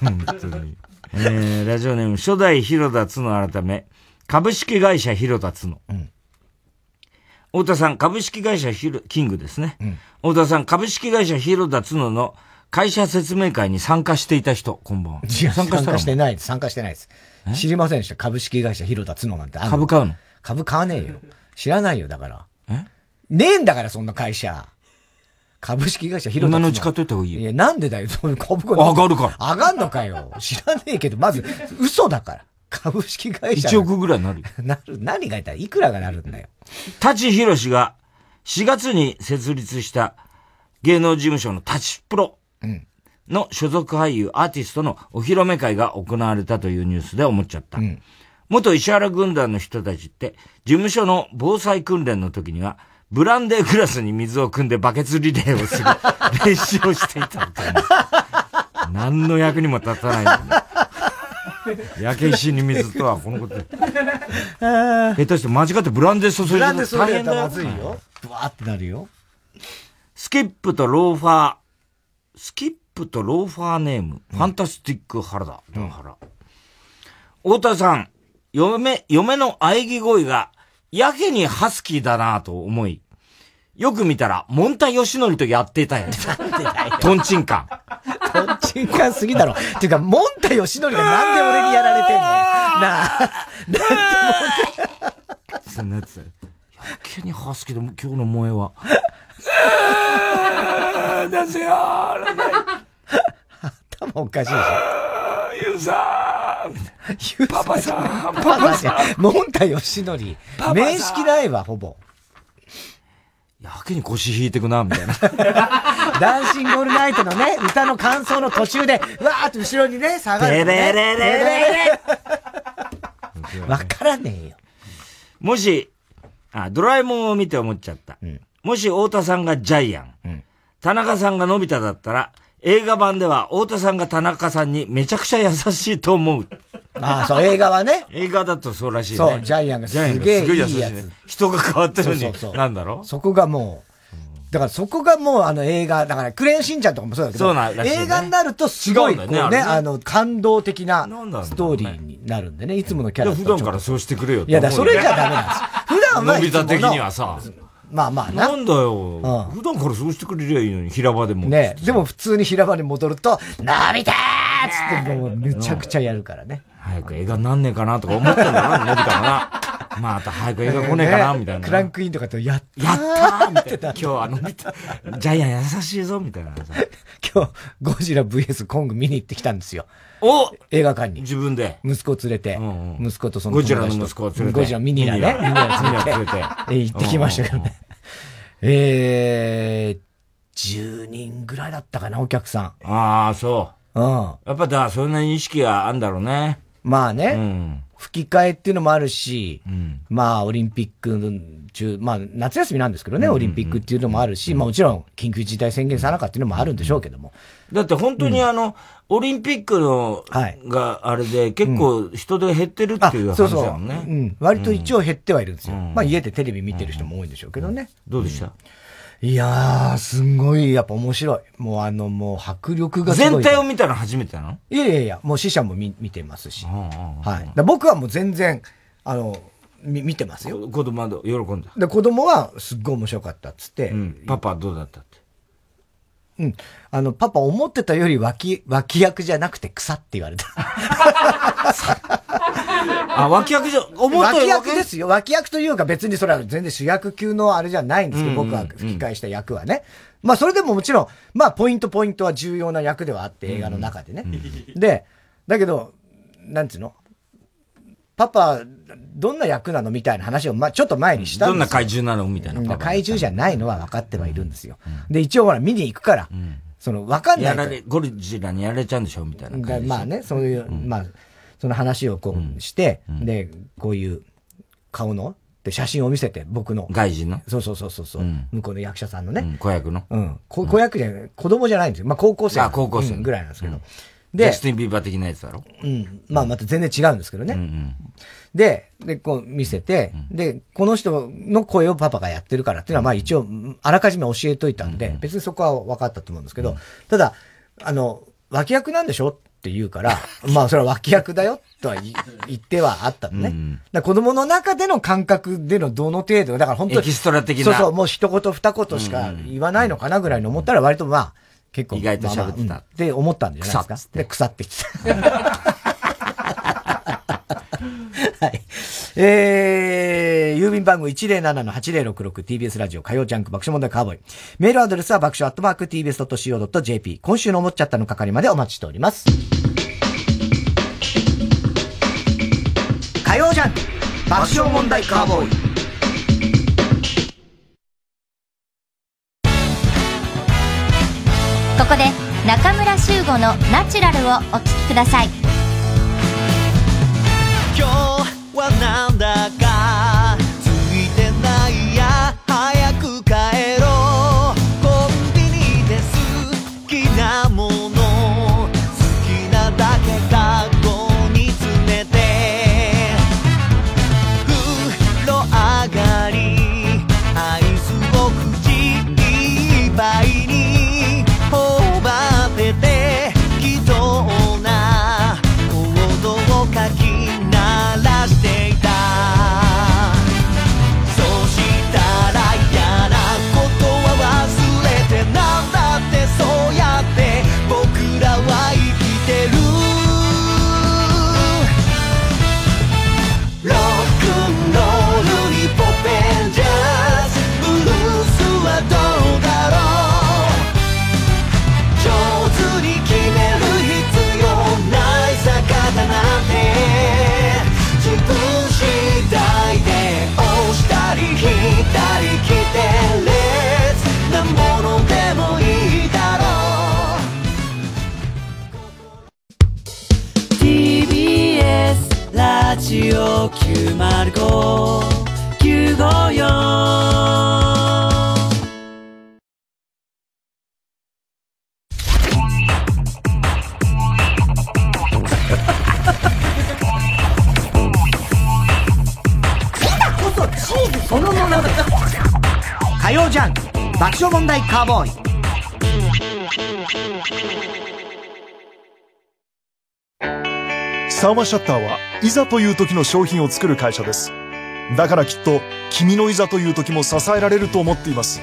本当に。えー、ラジオネーム、初代広田つの改め、株式会社広田つの。太田さん、株式会社ひろ、キングですね。太田さん、株式会社広田つのの会社説明会に参加していた人、こんばんは。いや参加のしてないです。参加してないです。知りませんでした。株式会社広田角なんてあ株買うの？株買わねえよ。知らないよ、だから。え？ねえんだから、そんな会社。株式会社広田今のうち買っといた方がいいよ。いや、なんでだよ、その株価上がるから上がんのかよ。知らねえけど、まず、嘘だから。株式会社。1億ぐらいなるよ。なる、何がいたらいくらがなるんだよ。舘ひろしが4月に設立した芸能事務所の舘プロ。の所属俳優、アーティストのお披露目会が行われたというニュースで思っちゃった。元石原軍団の人たちって、事務所の防災訓練の時には、ブランデーグラスに水を汲んでバケツリレーをする 練習をしていたという。何の役にも立たないんだね。焼け石に水とはこのことで。下手して間違ってブランデー注いでブランデー注いで大変だよ。まずいよ。ブワーってなるよ。スキップとローファー、スキップとローファーネーム、ファンタスティック原田。原。太田さん、嫁、嫁の喘ぎ声が、やけにハスキーだなぁと思い、よく見たら、モンタヨシノリとやっていたよ。トンチンカン。トンチンカンすぎだろ。っていうか、モンタヨシノリがなんで俺にやられてんのよ。なあ。そんなやつ。やけにハスキーで、今日の萌えは。だぜよ頭おかしいでしょ。ゆうさんパパさんパパさんモンタヨシノリパパさん面識ないわ、ほぼ。やけに腰引いてくな、みたいな。ダンシングオールナイトのね、歌の感想の途中で、うわーって後ろにね、下がる、ね。レレレレレレ わからねえよ。もし、あ、ドラえもんを見て思っちゃった。もし太田さんがジャイアン、田中さんがのび太だったら、映画版では太田さんが田中さんにめちゃくちゃ優しいと思う。ああ、そう、映画はね。映画だとそうらしいね。そう、ジャイアンがすげえいいやねつ。人が変わってるのにそうそうそうなんだろ？そこがもう、だからそこがもうあの映画、だからクレヨンしんちゃんとかもそうだけど、そうなんらしいね映画になるとすごいこうね、違うねあれねあの、感動的なストーリーになるんでね、いつものキャラいや普段からそうしてくれよいや、だそれじゃダメなんです。普段はのび太的にはさ、まあまあな。なんだよ。普段からそうしてくれりゃいいのに、平場でも。ねでも普通に平場に戻ると、のび太ーっつってもうめちゃくちゃやるからね。早く映画なんねえかなとか思ってんだな、のび太がな。また早く映画来ねえかな、みたいな。クランクインとかと、やったーやったーみたいな。今日あの、ジャイアン優しいぞ、みたいなさ。今日、ゴジラ VS コング見に行ってきたんですよ。お映画館に。自分で。息子連れて。息子とそのゴジラの息子を連れてゴジラミニラね。ミニラ連れて。ミニラ連れてえ行ってきましたけどね。えー、10人ぐらいだったかな、お客さん。ああ、そう。うん。やっぱだ、そんなに意識があるんだろうね。まあね。吹き替えっていうのもあるし、まあ、オリンピック中、まあ、夏休みなんですけどね、オリンピックっていうのもあるし、まあもちろん、緊急事態宣言さなかっていうのもあるんでしょうけども。だって本当にあの、オリンピックの、があれで結構人手が減ってるっていう話そうそう。だもんね。うん。割と一応減ってはいるんですよ。まあ家でテレビ見てる人も多いんでしょうけどね。どうでした？いやー、すんごい、やっぱ面白い。もうあの、もう迫力がすごい。全体を見たの初めてなの？いやいやいや、もう死者も見見てますし。はい。僕はもう全然、あの、み見てますよ。子供は喜んだ？で、子供はすっごい面白かったっつって。パパはどうだった？うん。あの、パパ思ってたより脇、脇役じゃなくて草って言われた。あ、脇役じゃ、思ったよ脇役ですよ。脇役というか別にそれは全然主役級のあれじゃないんですけど、うんうんうん僕が吹き替えした役はね。まあそれでももちろん、まあポイントポイントは重要な役ではあって映画の中でね。で、だけど、なんつうの？パパ、どんな役なのみたいな話を、まあちょっと前にしたんですよ。どんな怪獣なのみたいな。怪獣じゃないのは分かってはいるんですよ。で、一応ほら見に行くから、その分かんないやられ、ゴリジラにやられちゃうんでしょみたいな感じ。まあね、そういう、まあ、その話をこうして、で、こういう顔の、で、写真を見せて、僕の。外人の？そうそうそうそうそう、向こうの役者さんのね。子役の。うん。こ子役じゃない、子供じゃないんですよ。まあ高校生。あ高校生うんぐらいなんですけど。ジャスティン・ビーバー的なやつだろ？うん。まあまた全然違うんですけどね。で、で、こう見せて、で、この人の声をパパがやってるからっていうのは、まあ一応、あらかじめ教えといたんで、別にそこは分かったと思うんですけど、ただ、あの、脇役なんでしょ？って言うから、まあそれは脇役だよとは言言ってはあったのね。だから子供の中での感覚でのどの程度、だから本当に。エキストラ的なそうそう、もう一言二言しか言わないのかなぐらいに思ったら割とまあ、結構。意外と喋ってたって思ったんじゃないですか？腐っで、腐ってきた。はい。えー、郵便番号 107-8066TBS ラジオ火曜ジャンク爆笑問題カーボーイ。メールアドレスは爆笑アットマーク TBS.CO.JP。今週の思っちゃったの係までお待ちしております。火曜ジャンク爆笑問題カーボーイ。ここで中村修吾のナチュラルをお聴きください。今日はなんだかオ905954こそチーズそのものだ火曜ジャン爆笑問題カーボーイサーマシャッターはいざという時の商品を作る会社です。だからきっと君のいざという時も支えられると思っています。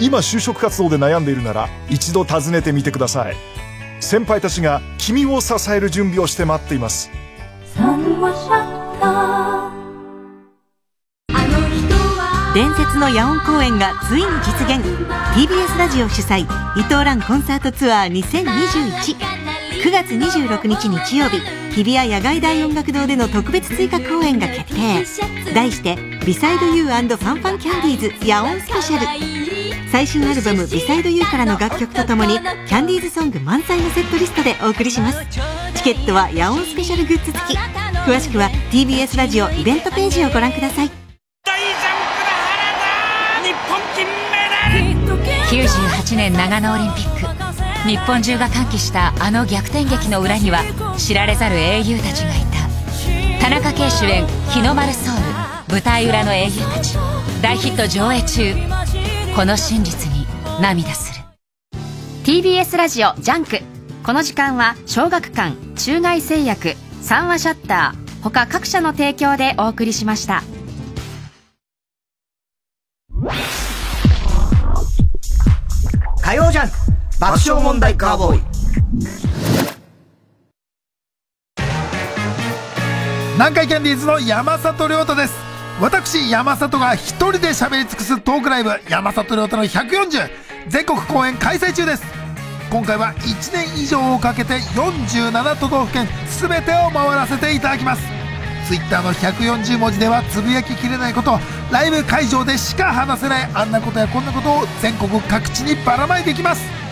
今就職活動で悩んでいるなら一度訪ねてみてください。先輩たちが君を支える準備をして待っています。サーマシャッター伝説の野音公演がついに実現 TBS ラジオ主催伊藤蘭コンサートツアー20219月26日日曜日日比谷野外大音楽堂での特別追加公演が決定。題して「ビサイドユーファンファンキャンディーズ野音スペシャル」最新アルバム「ビサイドユーからの楽曲とともにキャンディーズソング満載のセットリストでお送りします。チケットは野音スペシャルグッズ付き。詳しくは TBS ラジオイベントページをご覧ください。98年長野オリンピック日本中が歓喜したあの逆転劇の裏には知られざる英雄たちがいた。田中圭主演「日の丸ソウル」舞台裏の英雄たち。大ヒット上映中。この真実に涙する。TBS ラジオジャンク。この時間は小学館中外製薬三和シャッター他各社の提供でお送りしました。火曜ジャンク爆笑問題カーボーイ。南海キャンディーズの山里亮太です。私山里が一人で喋り尽くすトークライブ山里亮太の140全国公演開催中です。今回は1年以上をかけて47都道府県全てを回らせていただきます。ツイッターの140文字ではつぶやききれないことライブ会場でしか話せないあんなことやこんなことを全国各地にばらまいていきます。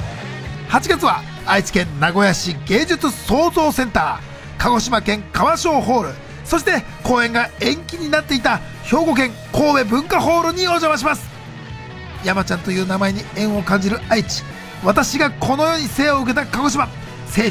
8月は愛知県名古屋市芸術創造センター鹿児島県川商ホール。そして公演が延期になっていた兵庫県神戸文化ホールにお邪魔します。山ちゃんという名前に縁を感じる愛知。私がこの世に生を受けた鹿児島。青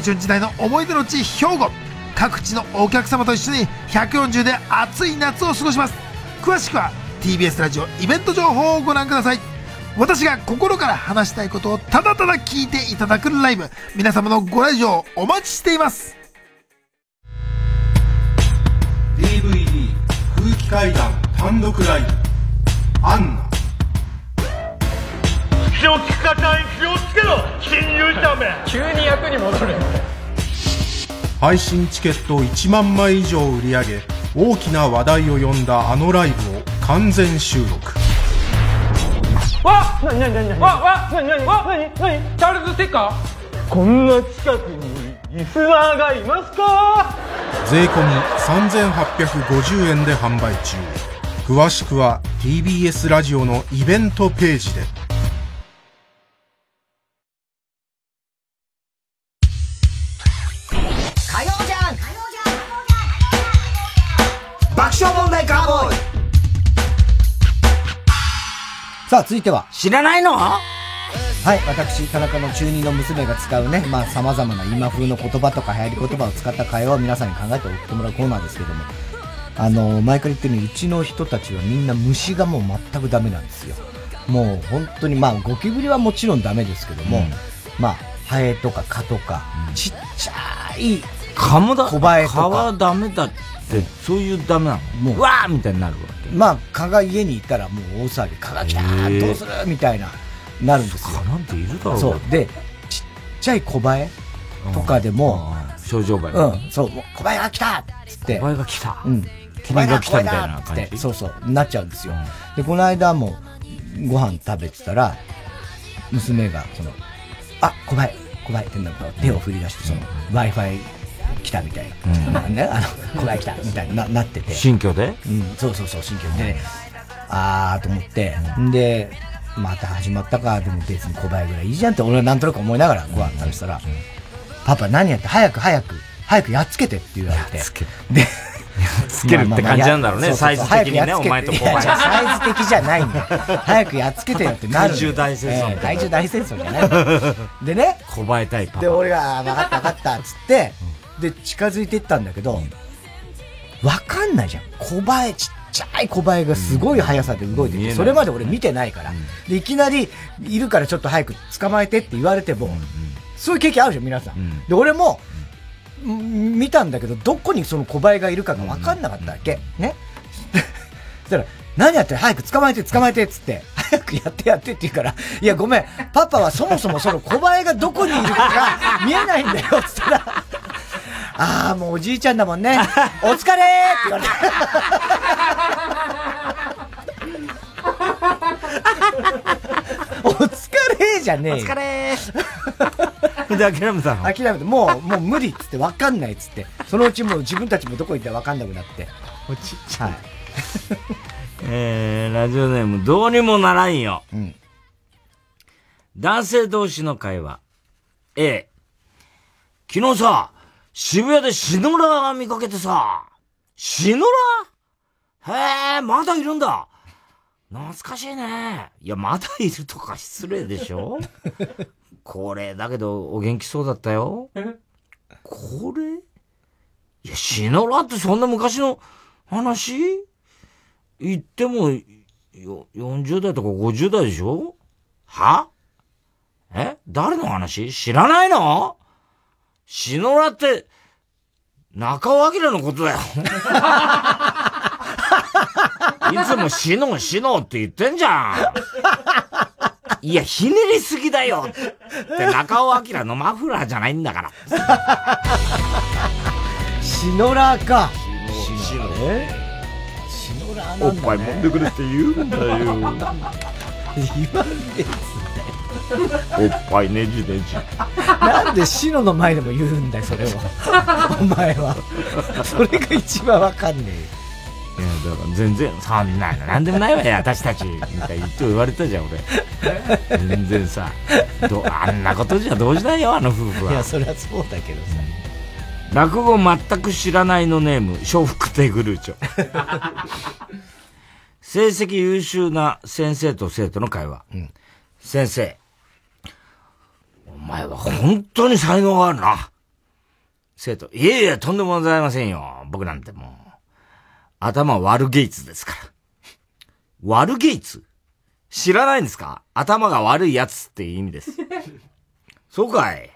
春時代の思い出の地兵庫。各地のお客様と一緒に140で暑い夏を過ごします。詳しくは TBS ラジオイベント情報をご覧ください。私が心から話したいことをただただ聞いていただくライブ。皆様のご来場お待ちしています。DVD 空気階段単独ライブ。アンナ。気を利かない気をつけろ。急に役に戻る配信チケット1万枚以上売り上げ大きな話題を呼んだあのライブを完全収録わなになになにわわなになになになにチャールズ・テッカーこんな近くにリスナーがいますか税込3850円で販売中詳しくは TBS ラジオのイベントページで爆笑問題ガーボーイさあ、続いては。知らないの？はい、私、田中の中二の娘が使うね、まあ様々な今風の言葉とか流行り言葉を使った会話を皆さんに考えて送ってもらうコーナーですけども、あの、前から言ってるように、うちの人たちはみんな虫がもう全くダメなんですよ。もう本当に、まあゴキブリはもちろんダメですけども、うんまあ、ハエとか蚊とか、ちっちゃい、蚊もだ、小バエとか。蚊はダメだって、そういうダメなの？もう、わーみたいになるわけ。まあ、蚊が家にいたらもう大騒ぎ、蚊が来たどうするみたいな、なるんですよ。蚊なんているだろう。そう。で、ちっちゃい小バエとかでも、症状がうん、そう、小バエが来たっつって。小バエが来た。うん。君が来たみたいな感じ。小バエだって。そうそう、なっちゃうんですよ。で、この間も、ご飯食べてたら、娘が、その、あ、小バエ、小バエってなんか手を振り出して、その、Wi-Fi 来たみたいな。ね、あの、小バエ来たみたいにななってて。新居で？うん、そうそうそう、新居で、ね、あーと思って、んで、また始まったか、でも別に小バエぐらいいいじゃんって俺はなんとなく思いながらご飯食べてたら、パパ何やって？早く早く、早くやっつけてって言われて。で、つけるって感じなんだろうね。サイズ的にねお前と小バエいやじゃあサイズ的じゃないんだよ。早くやっつけてよってなる。怪獣大戦争ええ怪獣大戦争じゃない。でね、小バエタイプ。で、俺が、あ分かった分かった、つって、で、近づいていったんだけど、わかんないじゃん。小バエ、ちっちゃい小バエがすごい速さで動いてて、それまで俺見てないから。で、いきなり、いるからちょっと早く捕まえてって言われても、そういう経験あるじゃん、皆さん。で、俺も、ん見たんだけど、どこにその小バエがいるかが分かんなかったわけ。ね。そしたら、何やってる？早く捕まえて捕まえてっつって、早くやってやってって言うから、いやごめん、パパはそもそもその小バエがどこにいるかが見えないんだよっつったら、ああ、もうおじいちゃんだもんね。お疲れーって言われた。お疲れーじゃねえよ。お疲れーで、諦めたの諦めて、もう、もう無理っつって、わかんないっつって。そのうちもう自分たちもどこ行ったかわかんなくなって。おちっちゃい。えー、ラジオネーム、どうにもならんよ。男性同士の会話。A。昨日さ、渋谷でシノラが見かけてさ、シノラへえ、まだいるんだ。懐かしいね。いや、まだいるとか失礼でしょ？これ、だけど、お元気そうだったよ。これ？いや、シノラってそんな昔の話？言っても、よ、40代とか50代でしょ？は？え？誰の話？知らないの？シノラって、中尾明のことだよ。いつもシノシノって言ってんじゃん。いや、ひねりすぎだよって中尾明のマフラーじゃないんだから。シノラーか。シノえシノラーなんだ、ね。おっぱい揉んでくれって言うんだよ。言わんでっおっぱいねじねじ。なんでシノの前でも言うんだよ、それは。お前は。それが一番わかんねいや、だから全然、そんなのなんでもないわよ、私たち。みたいに言われたじゃん、俺。全然さ、どあんなことじゃ動じないよ、あの夫婦え。は。いや、そりゃそうだけどさ。落語全く知らないのネーム、笑福亭グルーチョ。成績優秀な先生と生徒の会話。先生、お前は本当に才能があるな。生徒、いえいえ、とんでもございませんよ。僕なんてもう、頭悪ゲイツですから。悪ゲイツ？知らないんですか？頭が悪いやつっていう意味です。そうかい。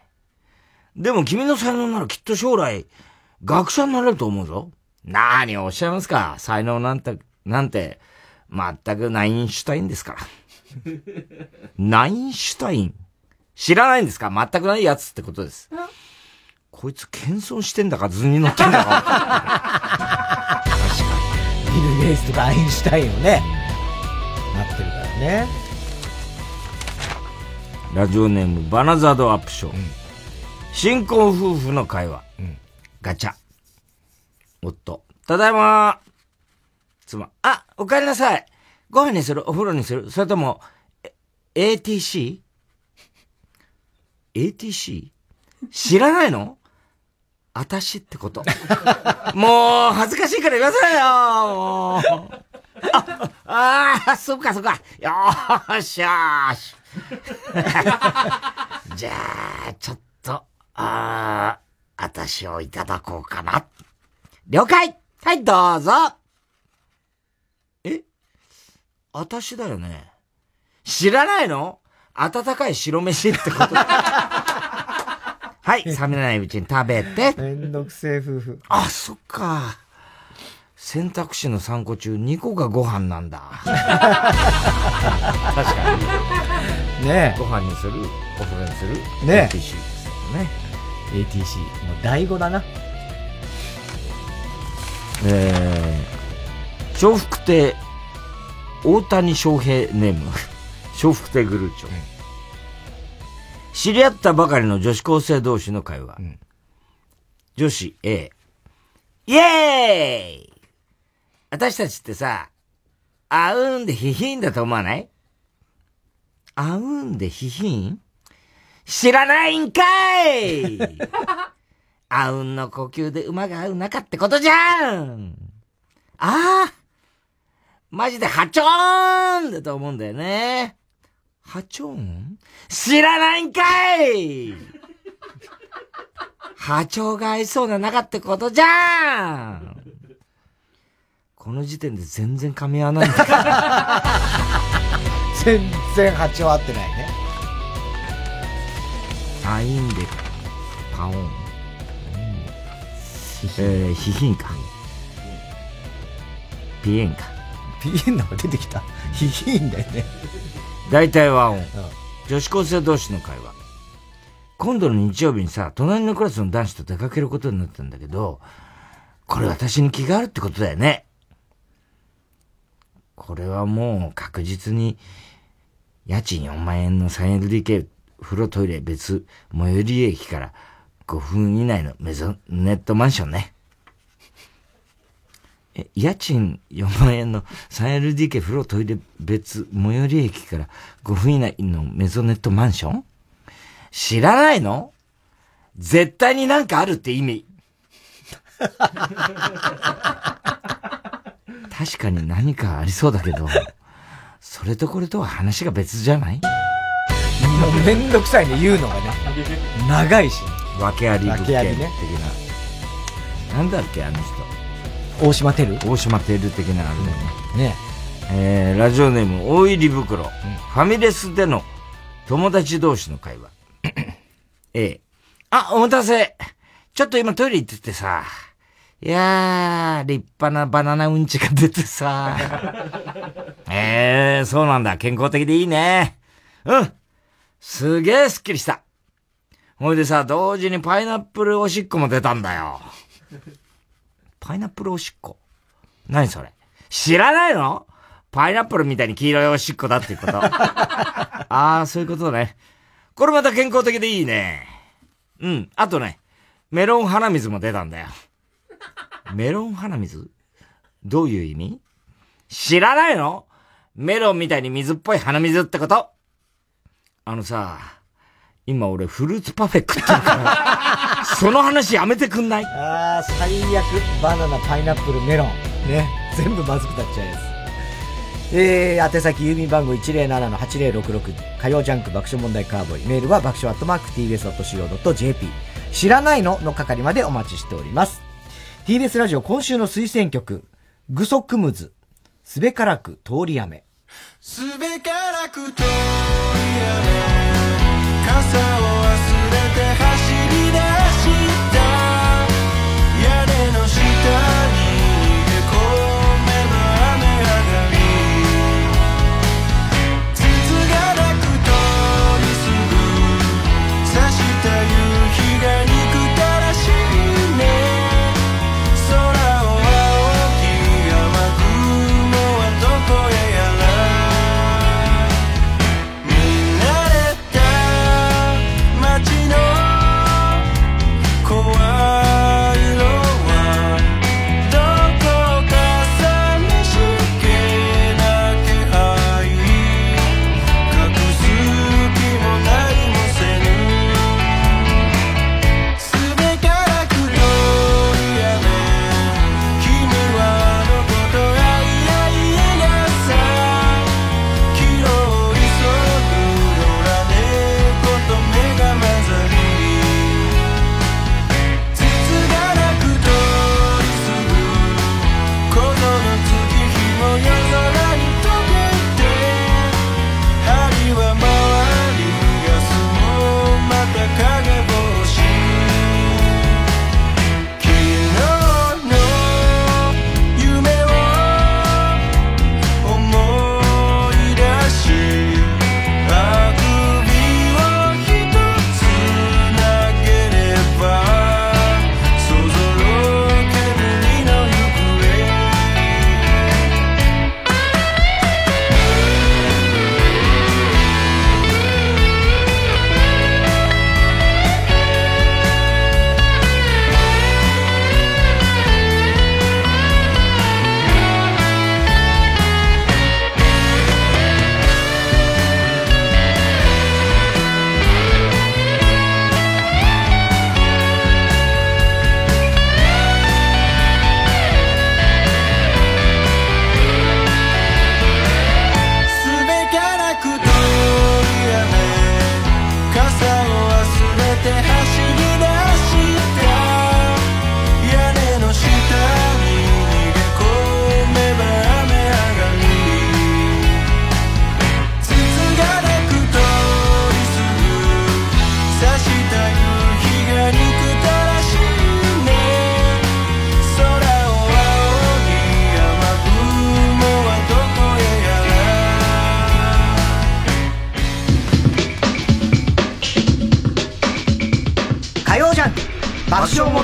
でも君の才能ならきっと将来、学者になれると思うぞ。何をおっしゃいますか？才能なんて、なんて、全くナインシュタインですから。ナインシュタイン知らないんですか？全くないやつってことです。こいつ謙遜してんだか図に乗ってんだか。ビル・ゲイツとかアインシュタインをね、なってるからね。ラジオネームバナザードアップショー。新婚夫婦の会話。ガチャ。夫。ただいま妻。あ、お帰りなさい。ご飯にするお風呂にするそれとも、え ATC? 知らないの？あたしってこと？もう、恥ずかしいから言わせないよ。あ、ああ、そうかそうか。よーしよーし。じゃあ、ちょっと、ああ、あたしをいただこうかな。了解はい、どうぞえ？あたしだよね。知らないの？温かい白飯ってこと。はい、冷めないうちに食べて。めんどくせえ夫婦。あ、そっか。選択肢の3個中2個がご飯なんだ。確かに。ねご飯にする、お風呂にする？ね ATC ですよね。ATC。もう第5だな。えー、笑福亭、大谷翔平ネーム、笑福亭グルーチョ。知り合ったばかりの女子高生同士の会話。女子 A。イエーイ！私たちってさ、あうんでヒヒンだと思わない？あうんでヒヒン？知らないんかい！あうんの呼吸で馬が合う仲ってことじゃん！ああマジでハチョーンだと思うんだよね。ハチョーン知らないんかい 波長が合いそうな仲ってことじゃんこの時点で全然噛み合わないんだ 全然波長合ってないね。あいんで、パオン。えー、ヒヒンか。ピエンか。ピエンのが出てきた。ヒヒンだよね。大体和音。女子高生同士の会話。今度の日曜日にさ、隣のクラスの男子と出かけることになったんだけど、これ私に気があるってことだよね。これはもう確実に、家賃4万円の 3LDK 風呂トイレ別、最寄り駅から5分以内のメゾネットマンションね。え、家賃4万円の 3LDK 風呂トイレ別、最寄り駅から5分以内のメゾネットマンション？知らないの？絶対になんかあるって意味。確かに何かありそうだけど、それとこれとは話が別じゃない？もうめんどくさいね、言うのがね。長いし、ね。訳あり物件的な。ねなんだっけ、あの人。大島テル？大島テル的なあれね。ねえー、ラジオネーム、大入り袋、ファミレスでの友達同士の会話。ええ。あ、お待たせ。ちょっと今トイレ行っててさ。いやー、立派なバナナうんちが出てさ。え えー、そうなんだ。健康的でいいね。うん。すげえスッキリした。ほいでさ、同時にパイナップルおしっこも出たんだよ。パイナップルおしっこ何それ？知らないの？パイナップルみたいに黄色いおしっこだっていうこと。ああ、そういうことね。これまた健康的でいいね。うん。あとね、メロン鼻水も出たんだよ。メロン鼻水？どういう意味？知らないの？メロンみたいに水っぽい鼻水ってことあのさ、今俺フルーツパフェ食ってるから、その話やめてくんない？ああ、最悪。バナナ、パイナップル、メロン。ね。全部まずくなっちゃうやつ。えー、宛先郵便番号107-8066火曜ジャンク爆笑問題カーボーイメールは爆笑アットマーク TBS.CO.JP 知らないのの係までお待ちしております TBS ラジオ今週の推薦曲グソクムズすべからく通り雨すべからく通り雨傘を忘れて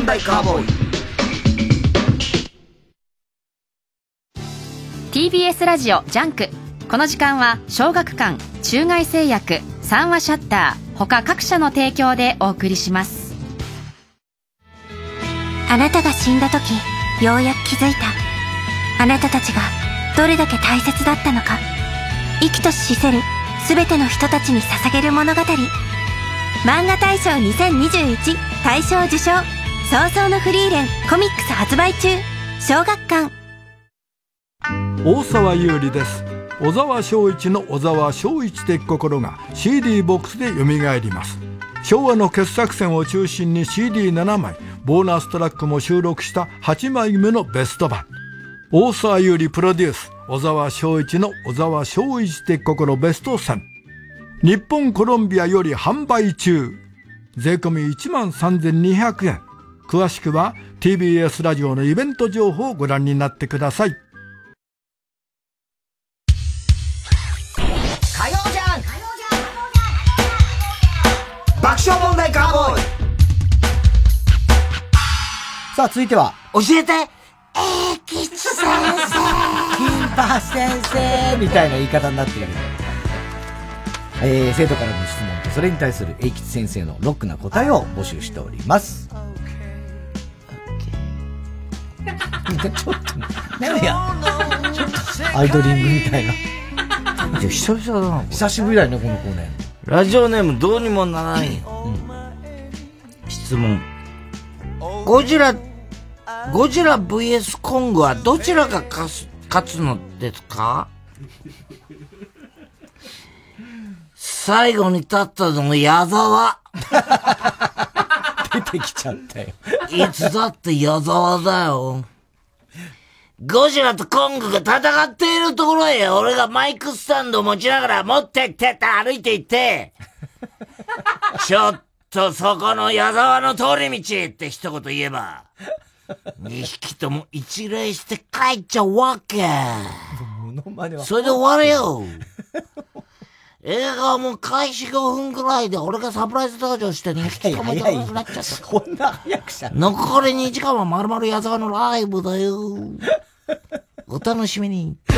爆笑問題カーボーイ。TBS ラジオジャンク。この時間は小学館中外製薬三和シャッター他各社の提供でお送りします。あなたが死んだ時ようやく気づいた。あなたたちがどれだけ大切だったのか。生きとし死せる全ての人たちに捧げる物語。漫画大賞2021大賞受賞早々のフリーレンコミックス発売中。小学館。大沢優里です。小沢昭一の小沢昭一的心が CD ボックスで蘇ります。昭和の傑作選を中心に CD7 枚ボーナストラックも収録した8枚目のベスト版。大沢優里プロデュース小沢昭一の小沢昭一的心ベスト10日本コロンビアより販売中。税込1万3200円。詳しくは TBS ラジオのイベント情報をご覧になってください。火曜じゃん。爆笑問題カーボーイ。さあ、続いては、教えて。英吉先生。金八先生みたいな言い方になってるけど。えー、生徒からの質問とそれに対する英吉先生のロックな答えを募集しております。ちょっと、なんや、ちょっと、アイドリングみたいな。久々だな。久しぶりだよね、この子ね。ラジオネームどうにもならんよ。質問。ゴジラ、ゴジラ VS コングはどちらが勝つ勝つのですか？最後に立ったの矢沢。出てきちゃったよ。いつだって矢沢だよ。ゴジラとコングが戦っているところへ俺がマイクスタンドを持ちながら持ってってって歩いて行って、ちょっとそこの矢沢の通り道って一言言えば、二匹とも一礼して帰っちゃうわけ。それで終わるよ。映画はもう開始5分くらいで俺がサプライズ登場して2匹ともいなくなっちゃった。そんな早くした残り2時間はまるまる矢沢のライブだよ。お楽しみに。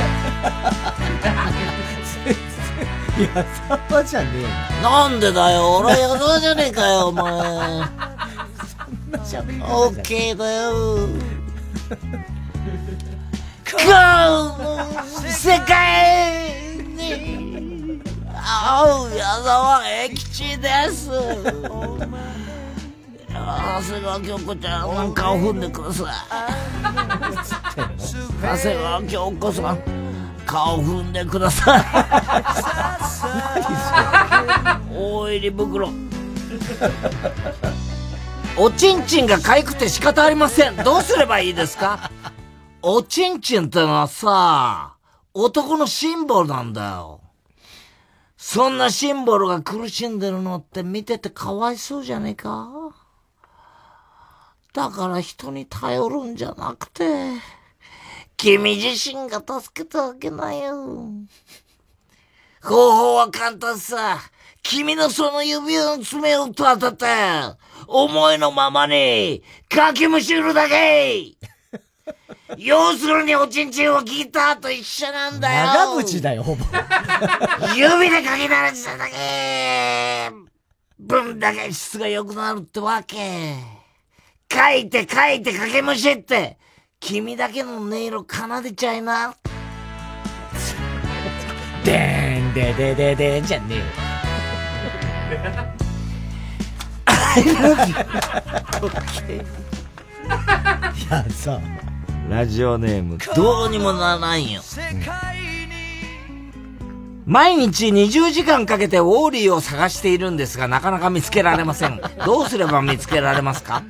矢沢じゃねえなんでだよ俺は矢沢じゃねえかよ、お前。そんなオッケーだよ。こう世界に会う矢沢永吉です。長谷川京子ちゃん、なんかを踏んでください。長谷川京子さん、顔踏んでください。大入り袋。おちんちんが痒くて仕方ありません。どうすればいいですか？おちんちんってのはさ、男のシンボルなんだよ。そんなシンボルが苦しんでるのって見ててかわいそうじゃねえか？だから人に頼るんじゃなくて、君自身が助けてあげなよ。方法は簡単さ。君のその指の爪を当てて、思いのままに、かきむしるだけ要するにおちんちんをギターと一緒なんだよ長渕だよ、ほぼ。指でかき鳴らしただけ分だけ質が良くなるってわけ。書いて書いてかけむしって、君だけの音色奏でちゃいな。でーん、ででででんじゃねえよ。いや、さ、ラジオネーム、どうにもならないよ。毎日20時間かけてウォーリーを探しているんですが、なかなか見つけられません。どうすれば見つけられますか？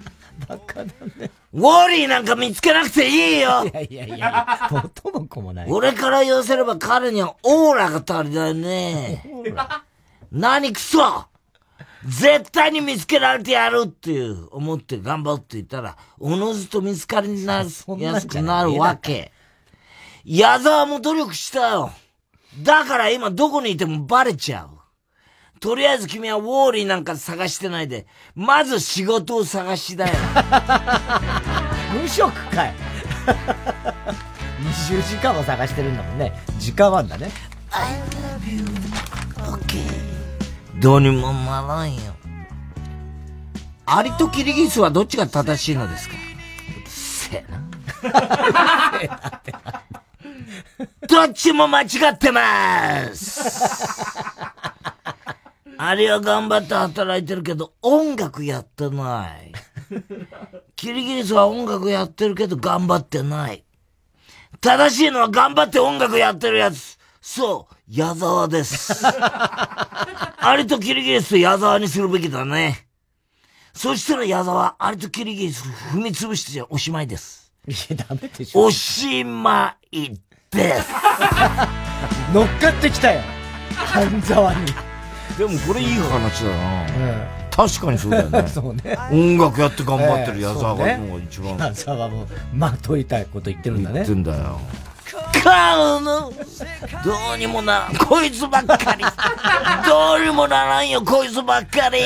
バカだね。ウォーリーなんか見つけなくていいよいやいやいや、元も子もない。俺から言わせれば彼にはオーラが足りないね。何くそ絶対に見つけられてやるっていう思って頑張っていたら、おのずと見つかりになるやすくなるわけ。矢沢も努力したよ。だから今どこにいてもバレちゃう。とりあえず君はウォーリーなんか探してないで、まず仕事を探しだよ。無職かい。20時間も探してるんだもんね。時間はあんだね。I love you. OK. どうにもならんよ。アリとキリギリスはどっちが正しいのですか？うるせえな。どっちも間違ってまーすアリは頑張って働いてるけど音楽やってない。キリギリスは音楽やってるけど頑張ってない。正しいのは頑張って音楽やってるやつ。そう、矢沢です。アリとキリギリスと矢沢にするべきだね。そしたら矢沢、アリとキリギリス踏み潰しておしまいです。いや、ダメでしょ。おしまいです。乗っかってきたよ。半沢に。でもこれいい話だな。確かにそうだよね。そうね。音楽やって頑張ってる矢沢が一番。矢沢も、まあ、問いたいこと言ってるんだね。言ってんだよ。どうにもならん。こいつばっかり。どうにもならんよ、こいつばっかり。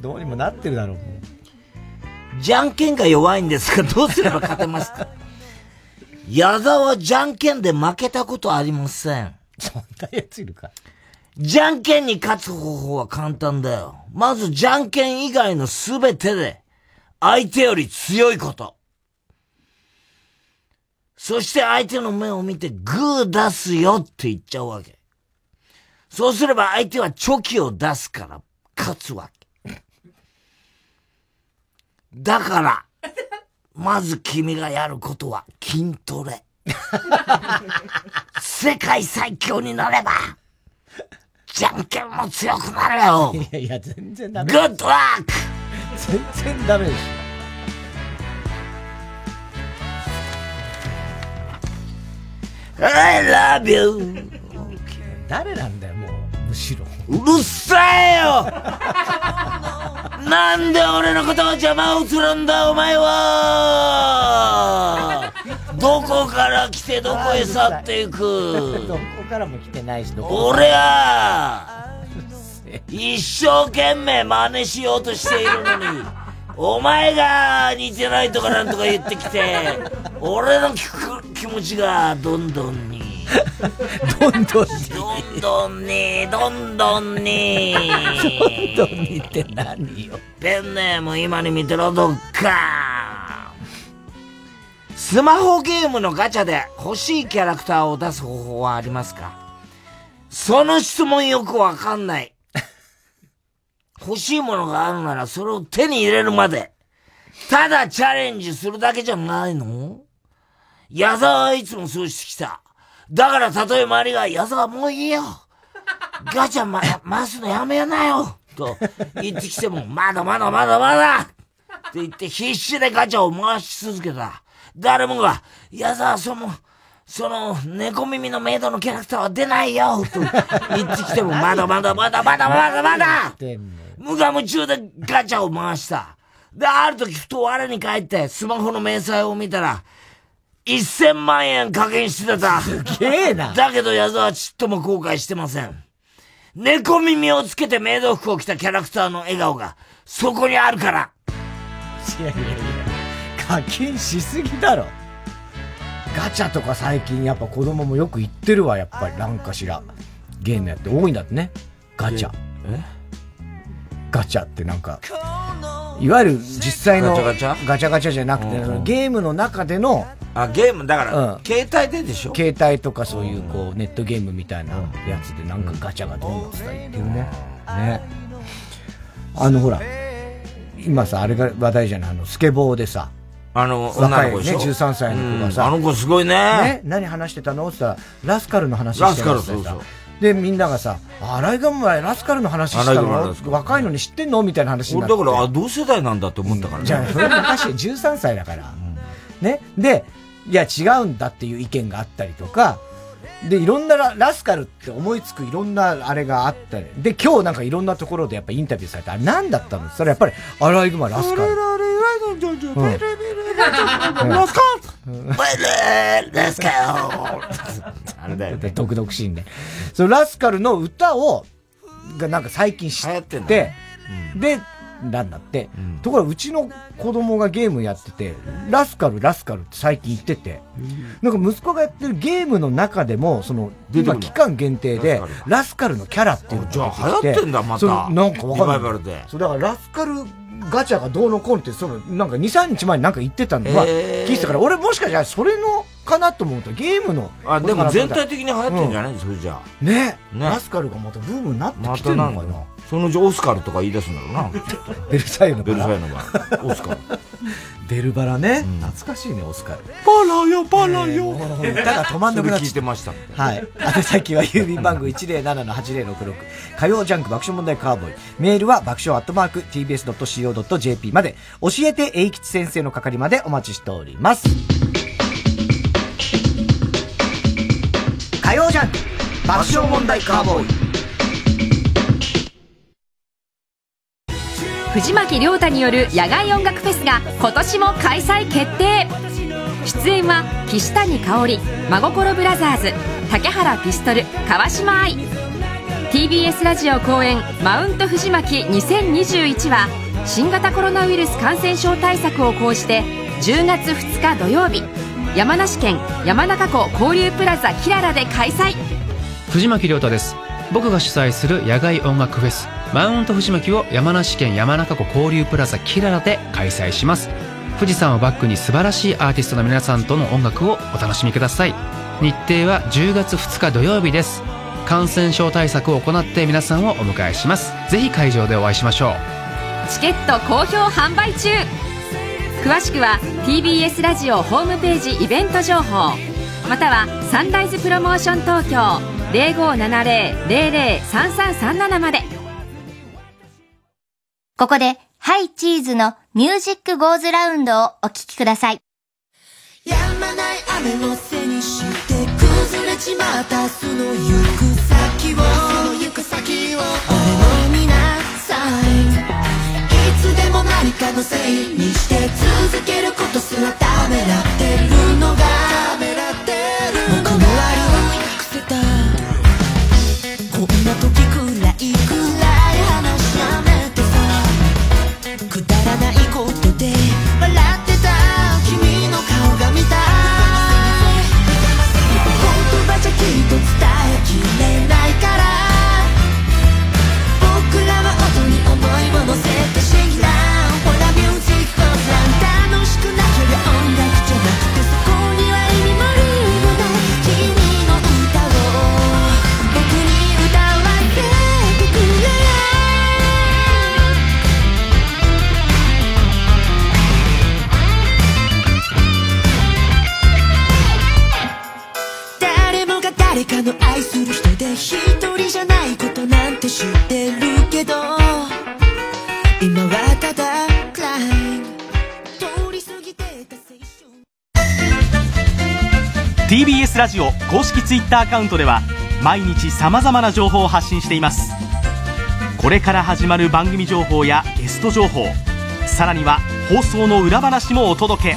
どうにもなってるだろう。じゃんけんが弱いんですが、どうすれば勝てますか？矢沢はじゃんけんで負けたことありません。そんなやついるか？じゃんけんに勝つ方法は簡単だよ。まずじゃんけん以外のすべてで、相手より強いこと。そして相手の目を見てグー出すよって言っちゃうわけ。そうすれば相手はチョキを出すから勝つわけ。だから、まず君がやることは筋トレ。世界最強になれば、じゃんけんも強くなるよ。いやいや、全然ダメ。グッドラック全然ダメでし I love you! ょ。誰なんだよ、もう、むしろ。うるさいよなんで俺のことを邪魔をするんだ、お前はどこから来てどこへ去っていくどこからも来てないし、どこ俺は、一生懸命真似しようとしているのに、お前が似てないとかなんとか言ってきて、俺の気気持ちがどんどんに、どんどんに、どんどんに、どんどんに、どんどんにって何よ。ペンネーム今に見てろ、どっか。スマホゲームのガチャで欲しいキャラクターを出す方法はありますか？その質問よくわかんない。欲しいものがあるならそれを手に入れるまで、ただチャレンジするだけじゃないの？矢沢はいつもそうしてきた。だからたとえ周りが、矢沢もういいよ。ガチャま、回すのやめなよ。と言ってきても、まだまだまだまだ。って言って必死でガチャを回し続けた。誰もが、矢沢その、その、猫耳のメイドのキャラクターは出ないよ。と言ってきても、まだまだまだまだまだまだ。無我夢中でガチャを回した。で、ある時ふと我に返ってスマホの明細を見たら、1000万円課金してた。すげえな。だけど矢沢はちっとも後悔してません。猫耳をつけてメイド服を着たキャラクターの笑顔が、そこにあるから。いやいやいや、課金しすぎだろ。ガチャとか最近やっぱ子供もよく言ってるわ、やっぱり。なんかしら。ゲームやって多いんだってね。ガチャ。え？ガチャってなんか、いわゆる実際のガチャガチャ？じゃなくて、うんゲームの中での、あ、ゲーム、だから、うん。携帯ででしょ？携帯とかそういうこうネットゲームみたいなやつでなんかガチャがどんどん伝えてるね。ね。あのほら、今さ、あれが話題じゃない、あの、スケボーでさ、あの、若い子でしょ？13歳の子がさ、うん。あの子すごいね。ね、何話してたの？って言ったら、ラスカルの話してたラスカルそうそうで、みんながさ、あアライガム前ラスカルの話したの？若いのに知ってんの？みたいな話になって。俺だから、あ、同世代なんだって思ったからね。じゃあ、それ昔13歳だから。ね。で、いや、違うんだっていう意見があったりとか、で、いろんなララスカルって思いつくいろんなあれがあったり。で、今日なんかいろんなところでやっぱインタビューされて、あれ何だったの？それやっぱり、アライグマラスカル。ラスカルラスカルあれだよね。独々しいんで。そのラスカルの歌をがなんか最近知ってて、で、なんだって、ところがうちの子供がゲームやってて、ラスカル、ラスカルって最近言ってて、なんか息子がやってるゲームの中でも、その、今期間限定で、ラスカルの。キャラっていうのがじゃあ出てきて。流行ってんだまた。なんかわかんない。そう、だからラスカルガチャがどうのこうのって、その、なんか2、3日前になんか言ってたのは、聞いてたから、俺もしかしたらそれの、かなと思うと、ゲームの。あ、でも全体的に流行ってんじゃない？ないそれじゃあ。ね。ね。ラスカルがまたブームになってまきてるのかな。たなんかな。そのうちオスカルとか言い出すんだろうな。ベルサイユのベバラルサイユのバラ。オスカル。ベルバラね。懐かしいね、オスカル。バラよ、バラよ。歌が止まんなくなっちゃ聞いてました。はい。宛先は郵便番号107-8066。火曜ジャンク爆笑問題カーボーイ。メールは爆笑アットマーク tbs.co.jp まで。教えて英吉先生の係までお待ちしております。火曜ジャンク爆笑問題カーボーイ。藤巻亮太による野外音楽フェスが今年も開催決定。出演は岸谷香織真心ブラザーズ竹原ピストル川島愛。TBS ラジオ公演「マウント藤巻2021」は新型コロナウイルス感染症対策を講じて10月2日土曜日山梨県山中湖交流プラザキララで開催。藤巻亮太です。僕が主催する野外音楽フェスマウント藤巻を山梨県山中湖交流プラザキララで開催します。富士山をバックに素晴らしいアーティストの皆さんとの音楽をお楽しみください。日程は10月2日土曜日です。感染症対策を行って皆さんをお迎えします。ぜひ会場でお会いしましょう。チケット好評販売中。詳しくは TBS ラジオホームページイベント情報。またはサンライズプロモーション東京。0570-003337まで。ここで、ハイチーズのミュージックゴーズラウンドをお聴きください。やまない雨のせいにして崩れちまったその行く先を行く先を俺も見なさいいつでも何かのせいにして続けることすらためらってる TBS ラジオ公式 Twitter アカウントでは毎日様々な情報を発信しています。これから始まる番組情報やゲスト情報さらには放送の裏話もお届け。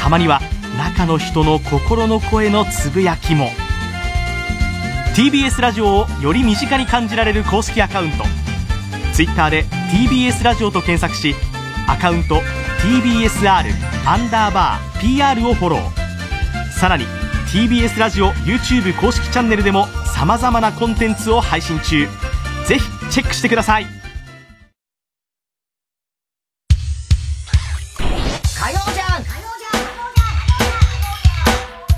たまには中の人の心の声のつぶやきも。TBS ラジオをより身近に感じられる公式アカウント。Twitter で TBS ラジオと検索しアカウント TBSR アンダーバー PR をフォロー。さらに TBS ラジオ YouTube 公式チャンネルでも様々なコンテンツを配信中ぜひチェックしてください火曜じゃん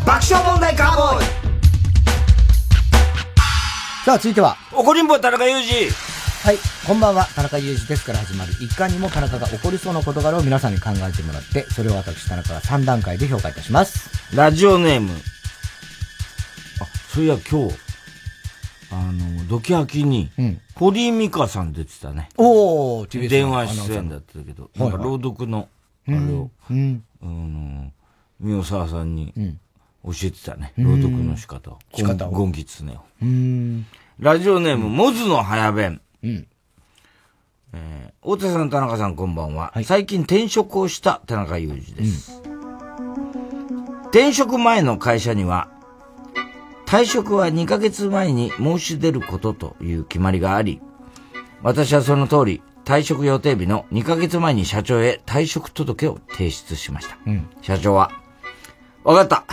爆笑問題カーボーイさあ、続いては。怒りんぼ田中裕二。はい、こんばんは、田中裕二ですから始まる。いかにも田中が起こりそうな事柄を皆さんに考えてもらって、それを私、田中が3段階で評価いたします。ラジオネーム。あ、そういや今日、あの、ドキハキに、堀井美香さん出てたね。おー TBS の電話出演だったけど、なんか朗読の、あれを、うん。あの、宮沢さんに教えてたね。うん朗読の仕方を。仕方をゴンギツネを。うーん。ラジオネーム、モズの早弁。うん。えー、大田さん、田中さん、こんばんは。最近転職をした田中裕二です。転職前の会社には、退職は2ヶ月前に申し出ることという決まりがあり、私はその通り、退職予定日の2ヶ月前に社長へ退職届を提出しました。うん。社長は、わかった。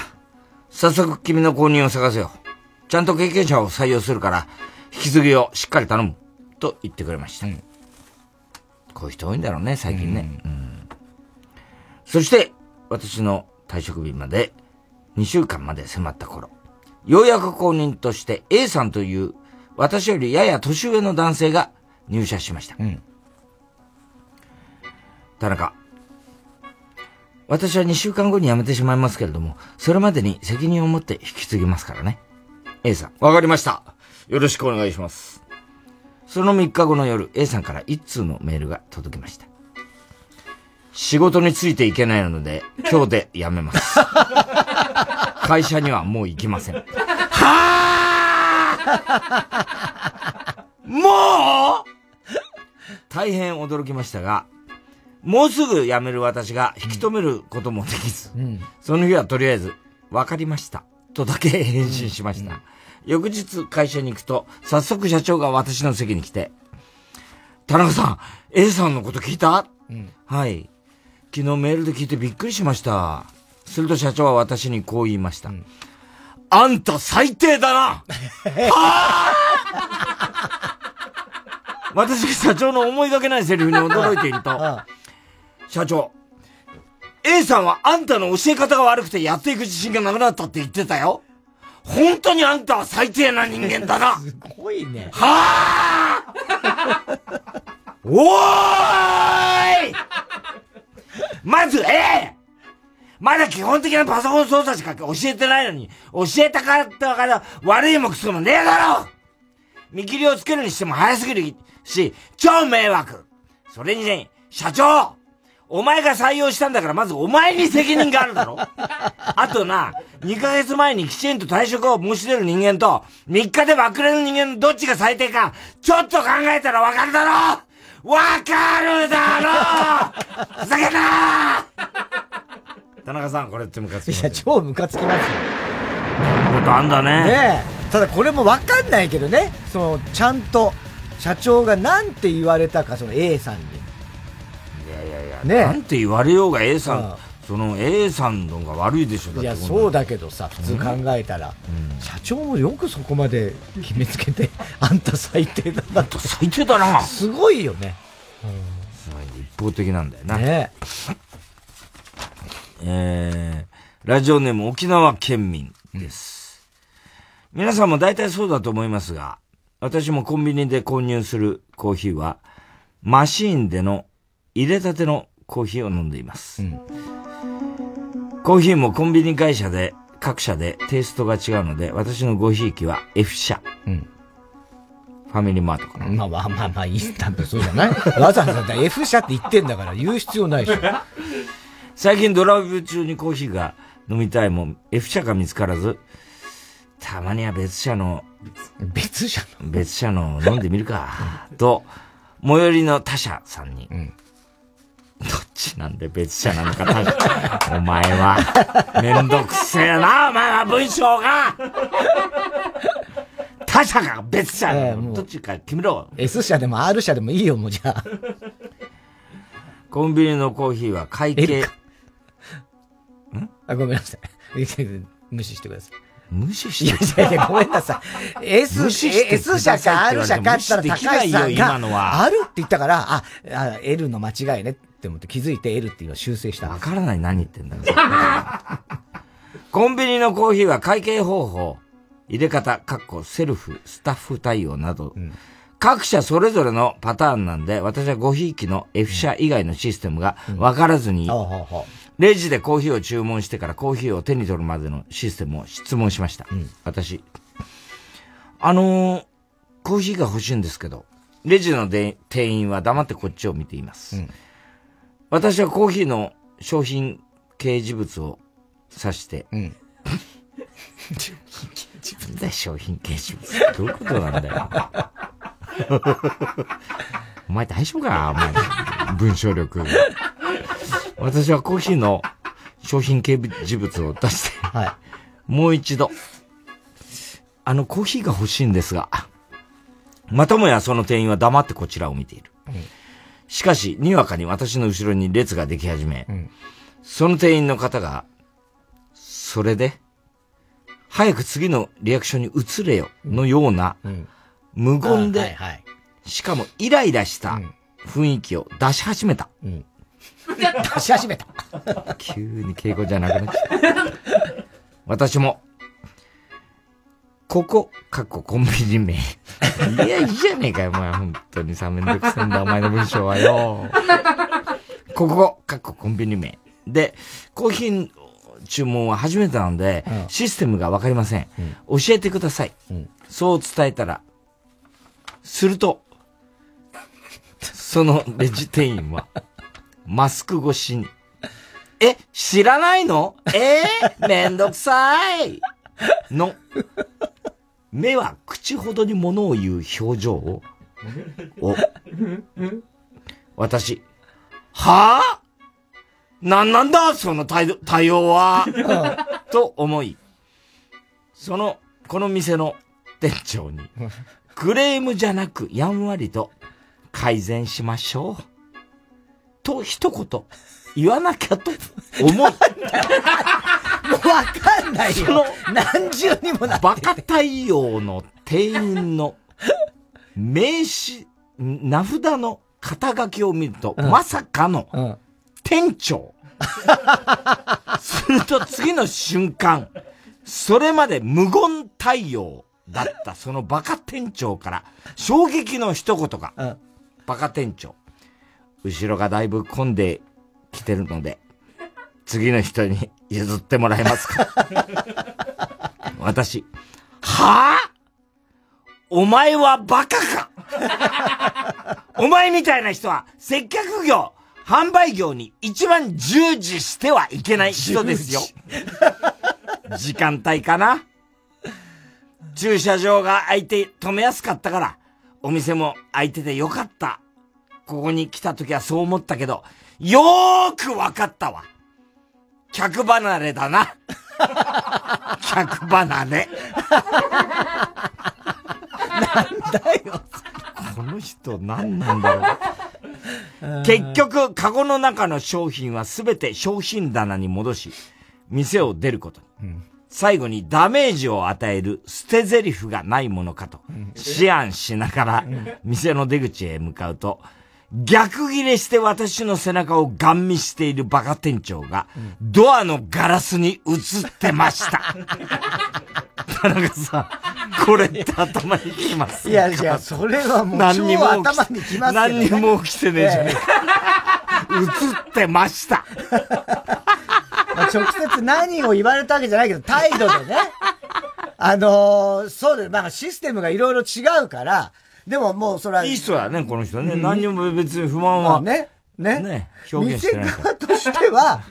早速君の後任を探せよ。ちゃんと経験者を採用するから、引き継ぎをしっかり頼む。と言ってくれました。こういう人多いんだろうね、最近ね。うんそして、私の退職日まで2週間まで迫った頃、ようやく後任として A さんという私よりやや年上の男性が入社しました。田中、私は2週間後に辞めてしまいますけれども、それまでに責任を持って引き継ぎますからね。A さん、わかりました。よろしくお願いします。その3日後の夜、A さんから一通のメールが届きました。仕事についていけないので、今日で辞めます。会社にはもう行きません。もう大変驚きましたが、もうすぐ辞める私が引き止めることもできず、その日はとりあえず、わかりました。とだけ返信しました。翌日会社に行くと、早速社長が私の席に来て、田中さん、A さんのこと聞いた、はい。昨日メールで聞いてびっくりしました。すると社長は私にこう言いました。あんた最低だな 私が社長の思いがけないセリフに驚いていると、社長、A さんはあんたの教え方が悪くてやっていく自信がなくなったって言ってたよ。本当にあんたは最低な人間だな。すごいね。はぁおーいまず A! まだ基本的なパソコン操作しか教えてないのに、教えたかったから悪いもくそもねえだろ見切りをつけるにしても早すぎるし、超迷惑それにね、社長お前が採用したんだからまずお前に責任があるだろあとな、2ヶ月前にきちんと退職を申し出る人間と、3日で爆れる人間のどっちが最低か、ちょっと考えたらわかるだろわかるだろふざけんな田中さん、これってムカつきいや、超ムカつきますよ。ことあんだね。ねえ。ただこれもわかんないけどね。その、ちゃんと、社長がなんて言われたか、その A さんに。いやいやいや、ねえなんて言われようが A さん、その A さんのが悪いでしょ、いや、そうだけどさ、普通考えたら、社長もよくそこまで決めつけて、あんた最低だな。あんた最低だな。すごいよね。一方的なんだよな。ねえー、ラジオネーム沖縄県民です。皆さんも大体そうだと思いますが、私もコンビニで購入するコーヒーは、マシーンでの入れたてのコーヒーを飲んでいます。コーヒーもコンビニ会社で、各社でテイストが違うので、私のごひいきは F 社。ファミリーマートかな。まあまあまあまあ、いいんだってそうじゃない？わざわざ F 社って言ってんだから言う必要ないでしょ。最近ドライブ中にコーヒーが飲みたいもん。F 社が見つからず、たまには別社の、別社の？別社の飲んでみるか、と、最寄りの他社さんに、どっちなんで別社なのか、お前は、めんどくせえな、お前は文章が。他社が別社なの、どっちか決めろ。S 社でも R 社でもいいよ、もうじゃあ。コンビニのコーヒーは会計。かあ、ごめんなさい。無視してください。無視していやいやいや、ごめんなさい。S S 社か R 社かって言ったら高橋さん今のは。が、あるって言ったから、あ、あ L の間違いねって思って気づいて L っていうのを修正した。わからない何言ってんだコンビニのコーヒーは会計方法、入れ方、かっこセルフ、スタッフ対応など、各社それぞれのパターンなんで、私はごひいきの F 社以外のシステムが分からずに、レジでコーヒーを注文してからコーヒーを手に取るまでのシステムを質問しました。私。あのーコーヒーが欲しいんですけど、レジので店員は黙ってこっちを見ています。私はコーヒーの商品掲示物を指して、自分で商品掲示物どういうことなんだよ。お前大丈夫か？お前。文章力。私はコーヒーの商品掲示物を出して、もう一度、あのコーヒーが欲しいんですが、またもやその店員は黙ってこちらを見ている。しかし、にわかに私の後ろに列ができ始め、その店員の方が、それで、早く次のリアクションに移れよ、のような、無言で、あはいはいしかもイライラした雰囲気を出し始めた。出し始めた。急に敬語じゃなくなっちゃった。私も、ここ、かっこコンビニ名。いや、いいじゃねえかよ、お前。本当にさ、めんどくせえんだ、お前の文章はよ。ここ、かっこコンビニ名。で、コーヒー注文は初めてなので、システムがわかりません。教えてください。そう伝えたら、すると、そのレジ店員は、マスク越しに、え、知らないの？えー、めんどくさいの、目は口ほどに物を言う表情を、お、私、はぁ、なんなんだ？その対対応は？と思い、その、この店の店長に、クレームじゃなくやんわりと改善しましょう。と一言言わなきゃと思う。わかんないよ。何重にもなってバカ対応の店員の名刺、名札の肩書きを見ると、うんまさかの店長。すると次の瞬間、それまで無言対応だったそのバカ店長から衝撃の一言が、バカ店長。後ろがだいぶ混んできてるので、次の人に譲ってもらえますか？私、はぁ、お前はバカか？お前みたいな人は接客業、販売業に一番従事してはいけない人ですよ。時間帯かな？駐車場が空いて止めやすかったから、お店も空いててよかった。ここに来た時はそう思ったけど、よーくわかったわ。客離れだな。客離れ。なんだよ。この人何なんだろう。結局、カゴの中の商品はすべて商品棚に戻し、店を出ることに。最後にダメージを与える捨て台詞がないものかと、思案しながら、店の出口へ向かうと、逆ギレして私の背中をガン見しているバカ店長が、ドアのガラスに映ってました。田中さん、これって頭にきますいやいや、それはもう何にも超頭にきますね何にも起きてねえじゃねえか。映ってました。まあ直接何を言われたわけじゃないけど、態度でね。あのーそうだよ。まあシステムがいろいろ違うから、でももうそれは。いい人だね、この人ね。うん何にも別に不満は。まあね。ね。ね表現してない。店側としては、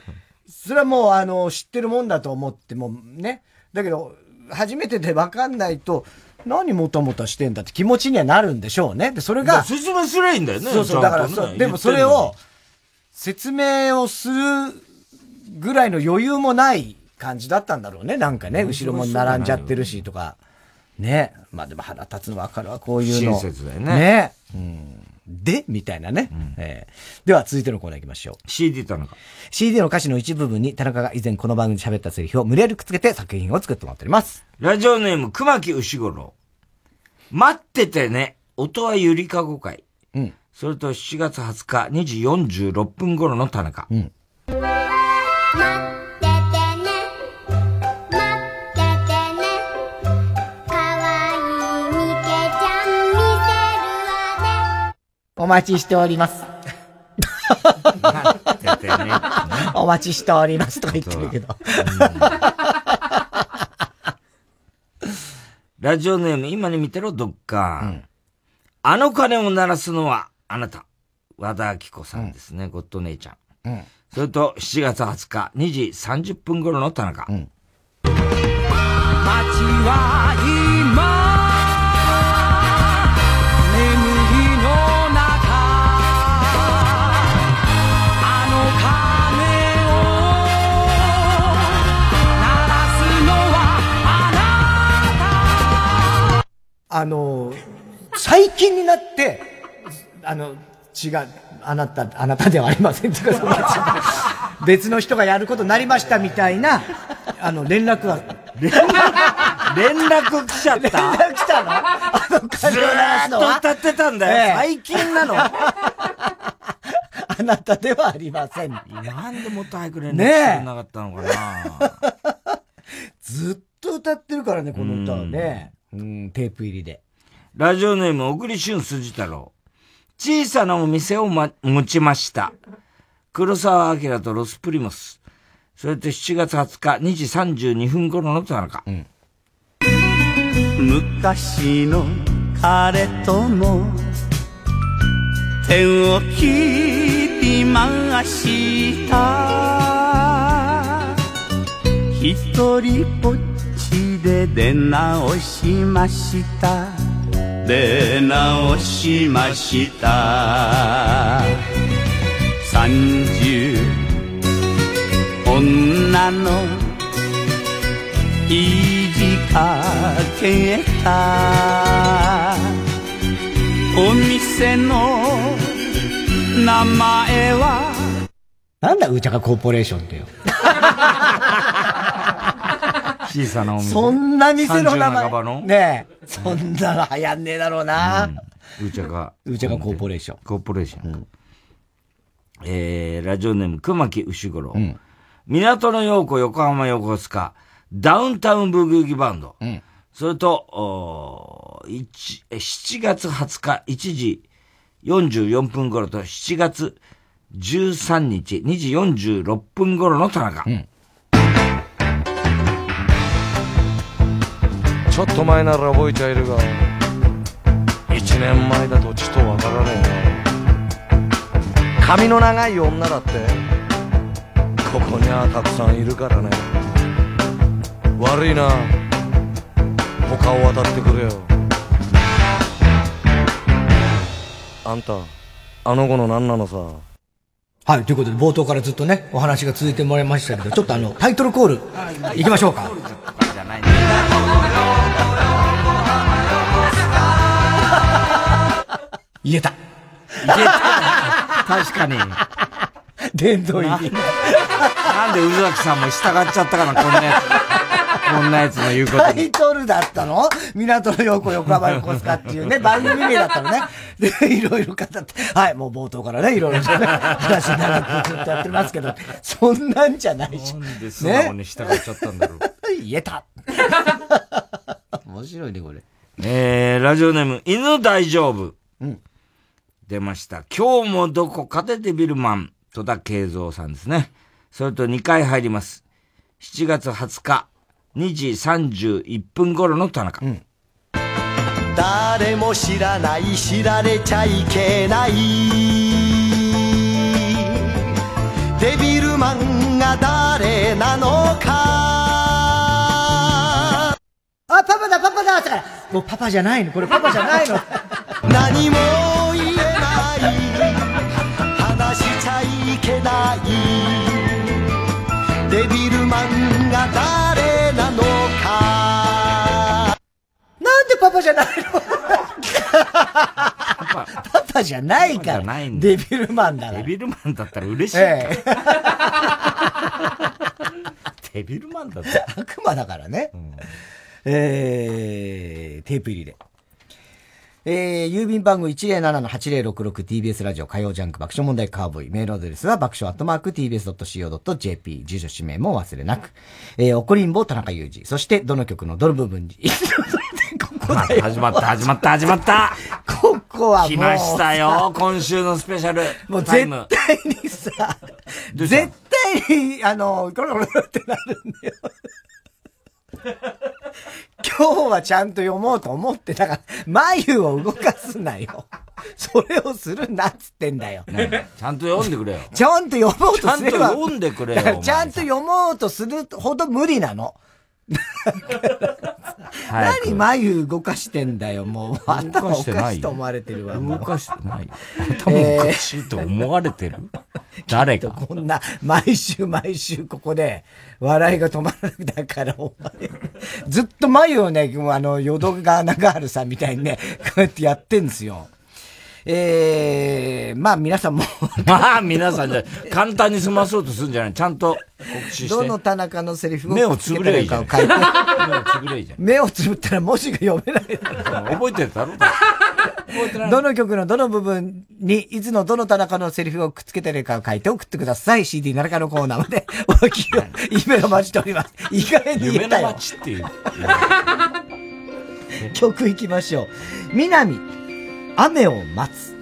それはもうあの、知ってるもんだと思ってもね。だけど、初めてで分かんないと、何もたもたしてんだって気持ちにはなるんでしょうね。で、それが。説明すればいいんだよね。そうそう、だからそう、でもそれを、説明をするぐらいの余裕もない感じだったんだろうね。なんかね、うん後ろも並んじゃってるしとか。ね。まあでも腹立つの分かるわ、こういうの。親切だよねね。うん。でみたいなね。えーでは続いてのコーナー行きましょう。CD 田中。CD の歌詞の一部分に田中が以前この番組で喋ったセリフを無理やりくっつけて作品を作ってもらっております。ラジオネーム、熊木牛五郎。待っててね、音はゆりかご会。うん。それと7月20日2時46分頃の田中。うん。お待ちしております。お待ちしておりますとか言ってるけど。ラジオネーム、今に見てろ、どっか。あの鐘を鳴らすのは、あなた。和田明子さんですね、ゴッド姉ちゃん。うん。それと、7月20日、2時30分頃の田中。街は今眠あの、最近になって、あの、違う、あなた、あなたではありません 別の人がやることになりましたみたいな、あの、連絡が。連絡、連絡来ちゃった？連絡来たの？あの、ずーっと歌ってたんだよ。ええ最近なの。あなたではありません。なんでもっと早く連絡してなかったのかな。ずっと歌ってるからね、この歌はね。うん、テープ入りで。ラジオネーム、小栗旬筋太郎。小さなお店を、ま、持ちました。黒沢明とロスプリモス。それと7月20日2時32分頃の田中。昔の彼とも手を切りました一人ぼっちで出直しました。出直しました。三十女のいじかけた。お店の名前は？なんだ、うちゃかコーポレーションってよ。小さなお店。そんな店の名30前。半ばのねえ。そんなの流行んねえだろうな。うちゃか。うちゃかコーポレーション。コーポレーション。えー、ラジオネーム、熊木牛五郎。港の陽子、横浜横須賀、ダウンタウンブギウギバンド。それと、おー一え7月20日1時44分頃と7月13日2時46分頃の田中。ちょっと前なら覚えちゃいるが一年前だとちとわからねえな。髪の長い女だってここにはたくさんいるからね。悪いな。他を渡ってくれよ。あんたあの子の何なのさ。はい、ということで冒頭からずっとね、お話が続いてもらいましたけど、ちょっとあの、タイトルコール、行きましょうか。言えた。言えた。確かに。殿堂入り。なんで宇崎さんも従っちゃったかな、こんなやつ。こんなやつの言うことタに。イトルだったの？港の横横浜横須賀っていうね、番組名だったのね。で、いろいろ語って、はい、もう冒頭からね、いろいろね、話長くずっとやってますけど、そんなんじゃないし。なんで素直に従っちゃったんだろう。言えた。面白いね、これ。えー、ラジオネーム、犬大丈夫。出ました。今日もどこかでデビルマン、戸田慶三さんですね。それと2回入ります。7月20日、2時31分頃の田中。誰も知らない知られちゃいけないデビルマンが誰なのかあ、パパだ、パパだってもうパパじゃないの、これパパじゃないの。何も言けないデビルマンが誰なのかなんでパパじゃないの？パパじゃないから。デビルマンだ。デビルマンだったら嬉しい。ええ デビルマンだった悪魔だからね。えー、テープ入りで。えー、郵便番号 107-8066TBS ラジオ火曜ジャンク爆笑問題カーボーイ。メールアドレスは爆笑アットマーク TBS.CO.JP。住所氏名も忘れなく。えー、怒りんぼ田中裕二。そして、どの曲のどの部分に。始まった、始まった、始まったここはもう。来ましたよ、今週のスペシャル。もう絶対にさ、絶対に、あの、ゴロゴロってなるんだよ。今日はちゃんと読もうと思って、だから、眉を動かすなよ。それをするなっつってんだよ。ちゃんと読んでくれよ。ちゃんと読もうとすれば。ちゃんと読んでくれよちゃんと読もうとするほど無理なの。何眉動かしてんだよ、もう。頭おかしいと思われてるわ。動かしてない。頭おかしいと思われてる、誰が？こんな、毎週毎週ここで、笑いが止まらなくだから、お前。ずっと眉をね、あの、淀川長春さんみたいにね、こうやってやってんですよ。えー、まあ皆さんも まあ皆さんじゃ、簡単に済まそうとするんじゃない？ちゃんと告知して。どの田中のセリフを目をつぶればいい。目をつぶればいいじゃん。目をつぶったら文字が読めない。覚えてるだろどの曲のどの部分に、いつのどの田中のセリフをくっつけてるかを書いて送ってください。CD 奈良のコーナーまでお聞きを、夢の待ちしております。意外に。夢の街っていう。曲行きましょう。南、雨を待つ。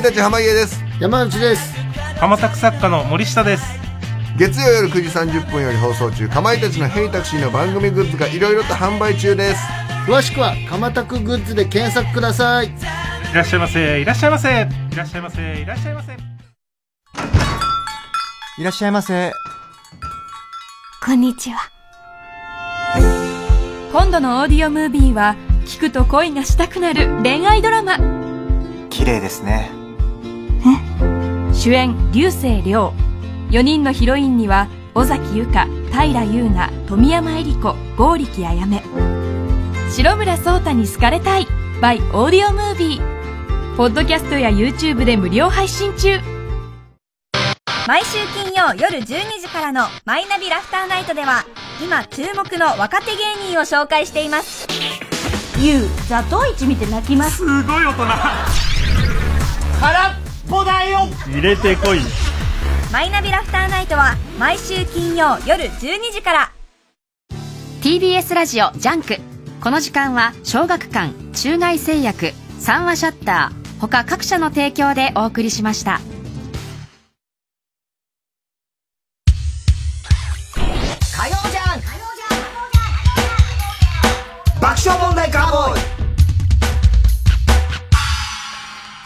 いたち濱家です山内です浜拓作家の森下です月曜夜9時30分より放送中かまいたちのヘイタクシーの番組グッズがいろいろと販売中です詳しくはかまたくグッズで検索くださいいらっしゃいませいらっしゃいませいらっしゃいませいらっしゃいませいらっしゃいませこんにちは今度のオーディオムービーは聞くと恋がしたくなる恋愛ドラマ綺麗ですね主演流星涼。4人のヒロインには尾崎由香平優奈富山恵里子剛力あやめ白村颯太に好かれたい by オーディオムービーポッドキャストや YouTube で無料配信中。毎週金曜夜12時からの「マイナビラフターナイト」では今注目の若手芸人を紹介しています。ゆうザトウイチ見て泣きます。すごい大人。空っぽだよ。入れてこい。マイナビラフターナイトは毎週金曜夜12時から。TBS ラジオジャンク。この時間は小学館中外製薬三和シャッター他各社の提供でお送りしました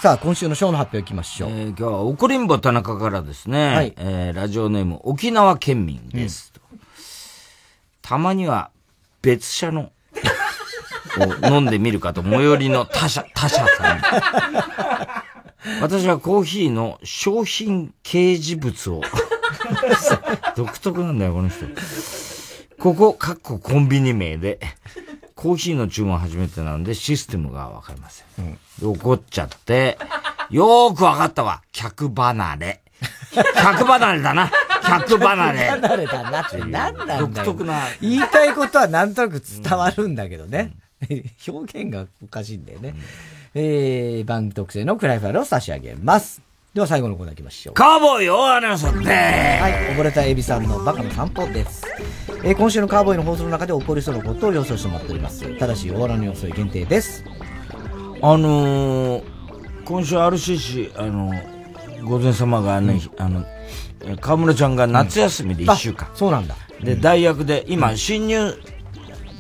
さあ、今週のショーの発表いきましょう。えー今日は怒りんぼ田中からですね、はいえーラジオネーム沖縄県民です、たまには別社のを飲んでみるかと最寄りの他社、他社さん。私はコーヒーの商品掲示物を 独特なんだよ、この人。ここ、かっこコンビニ名で、コーヒーの注文初めてなんでシステムがわかりません。で怒っちゃって、よーくわかったわ。客離れ。客離れだな。客離れ。離れだなって何なんだよ。独特な。言いたいことはなんとなく伝わるんだけどね。表現がおかしいんだよね。えー、番組特製のクライファイルを差し上げます。では最後のコーナー行きましょう。カーボーイ大アナウンサーではい、溺れたエビさんのバカの散歩です。えー今週のカーボーイの放送の中で起こりそうなことを予想してもらっております。ただし、大笑いの予想限定です。あのー、今週 RCC、あのー、御前様がね、あの、え河村ちゃんが夏休みで一週間。そうなんだ。で、大学で、今、新入、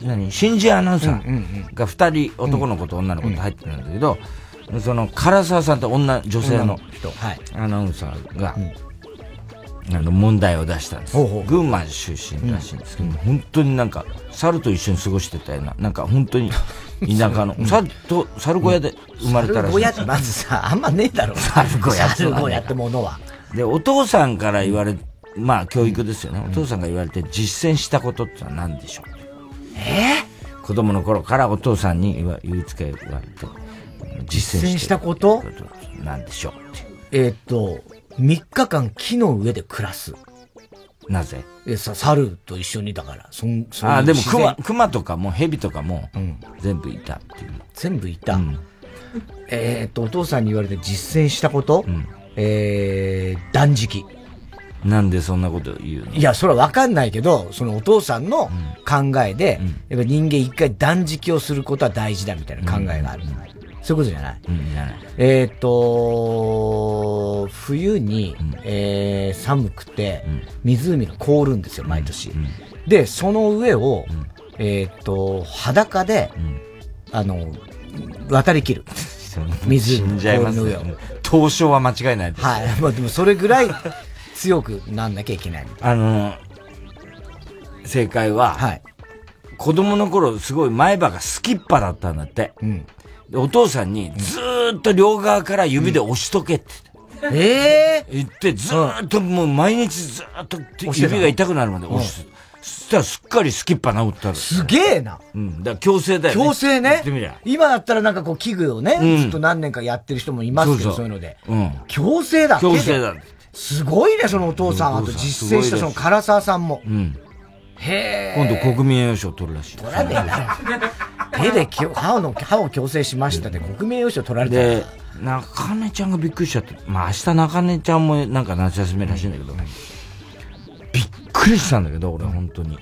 何新人アナウンサーが二人、男の子と女の子と入ってるんだけど、その、唐沢さんって女、女性の人、はい、アナウンサーが、あの、問題を出したんです。群馬出身らしいんですけど、本当になんか、猿と一緒に過ごしてたような、なんか本当に、田舎の、猿と、猿小屋で生まれたらしい猿小屋ってまずさ、あんまねえだろ。猿小屋猿小屋ってものは。で、お父さんから言われ、まあ教育ですよね。お父さんが言われて実践したことってのは何でしょう？え子供の頃からお父さんに言いつけ言われて、実践したこと？何でしょうえーっと、3日間木の上で暮らす。なぜ？え、さ、猿と一緒にだから。そん、そんああ、でも熊、熊とかも蛇とかも、全部いたっていう。全部いた。えーっと、お父さんに言われて実践したこと、えー、断食。なんでそんなこと言うの？いや、それはわかんないけど、そのお父さんの考えで、やっぱ人間一回断食をすることは大事だみたいな考えがある。そういうことじゃない、うん、じゃない。えーっと、冬に、えー寒くて、湖が凍るんですよ、毎年。で、その上を、えーっと、裸で、あの、渡り切る。湖死んじゃいます氷の上をよ。凍傷は間違いないです。はい。まあでもそれぐらい強くなんなきゃいけない。あの、正解は、子供の頃すごい前歯がスキッパだったんだって。でお父さんにずーっと両側から指で押しとけってええ言って、ずーっともう毎日ずーっと指が痛くなるまで押す。そしたらすっかりスキッパ治ったら。すげえな。うん。だから強制だよね。強制ね言ってみりゃ。。今だったらなんかこう器具をね、うんずっと何年かやってる人もいますけど、そうそういうので。うん。強制だ。強制だすごいね、そのお父さん。あと実践したその唐沢さんも。うん。へえ。今度国民栄誉賞取るらしい。取らねえな。手できょ歯の、歯を矯正しましたで、国民栄誉賞取られてで、中根ちゃんがびっくりしちゃって、まあ明日中根ちゃんもなんか夏休みらしいんだけど、びっくくりしたんだけど、俺本当に。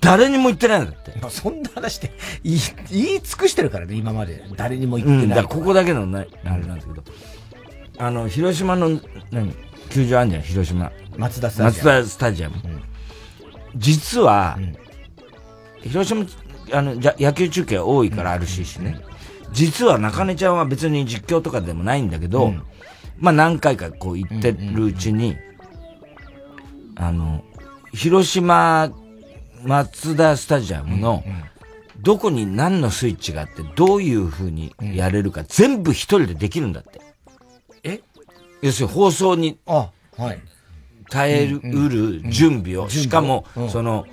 誰にも言ってないんだって。まあそんな話で言い、言い尽くしてるからね、今まで。誰にも言うん、ってない。だからここだけのね、あれなんですけど。あの、広島の、何球場あるじゃん、広島。松田スタジアム松田スタジアム。実は、広島、あの、じゃ野球中継多いから RCC ね。実は中根ちゃんは別に実況とかでもないんだけど、まあ何回かこう行ってるうちに、あの、広島松田スタジアムの、どこに何のスイッチがあって、どういう風にやれるか、全部一人でできるんだって。え？要するに放送に、はい。耐えうる準備を、しかも、その、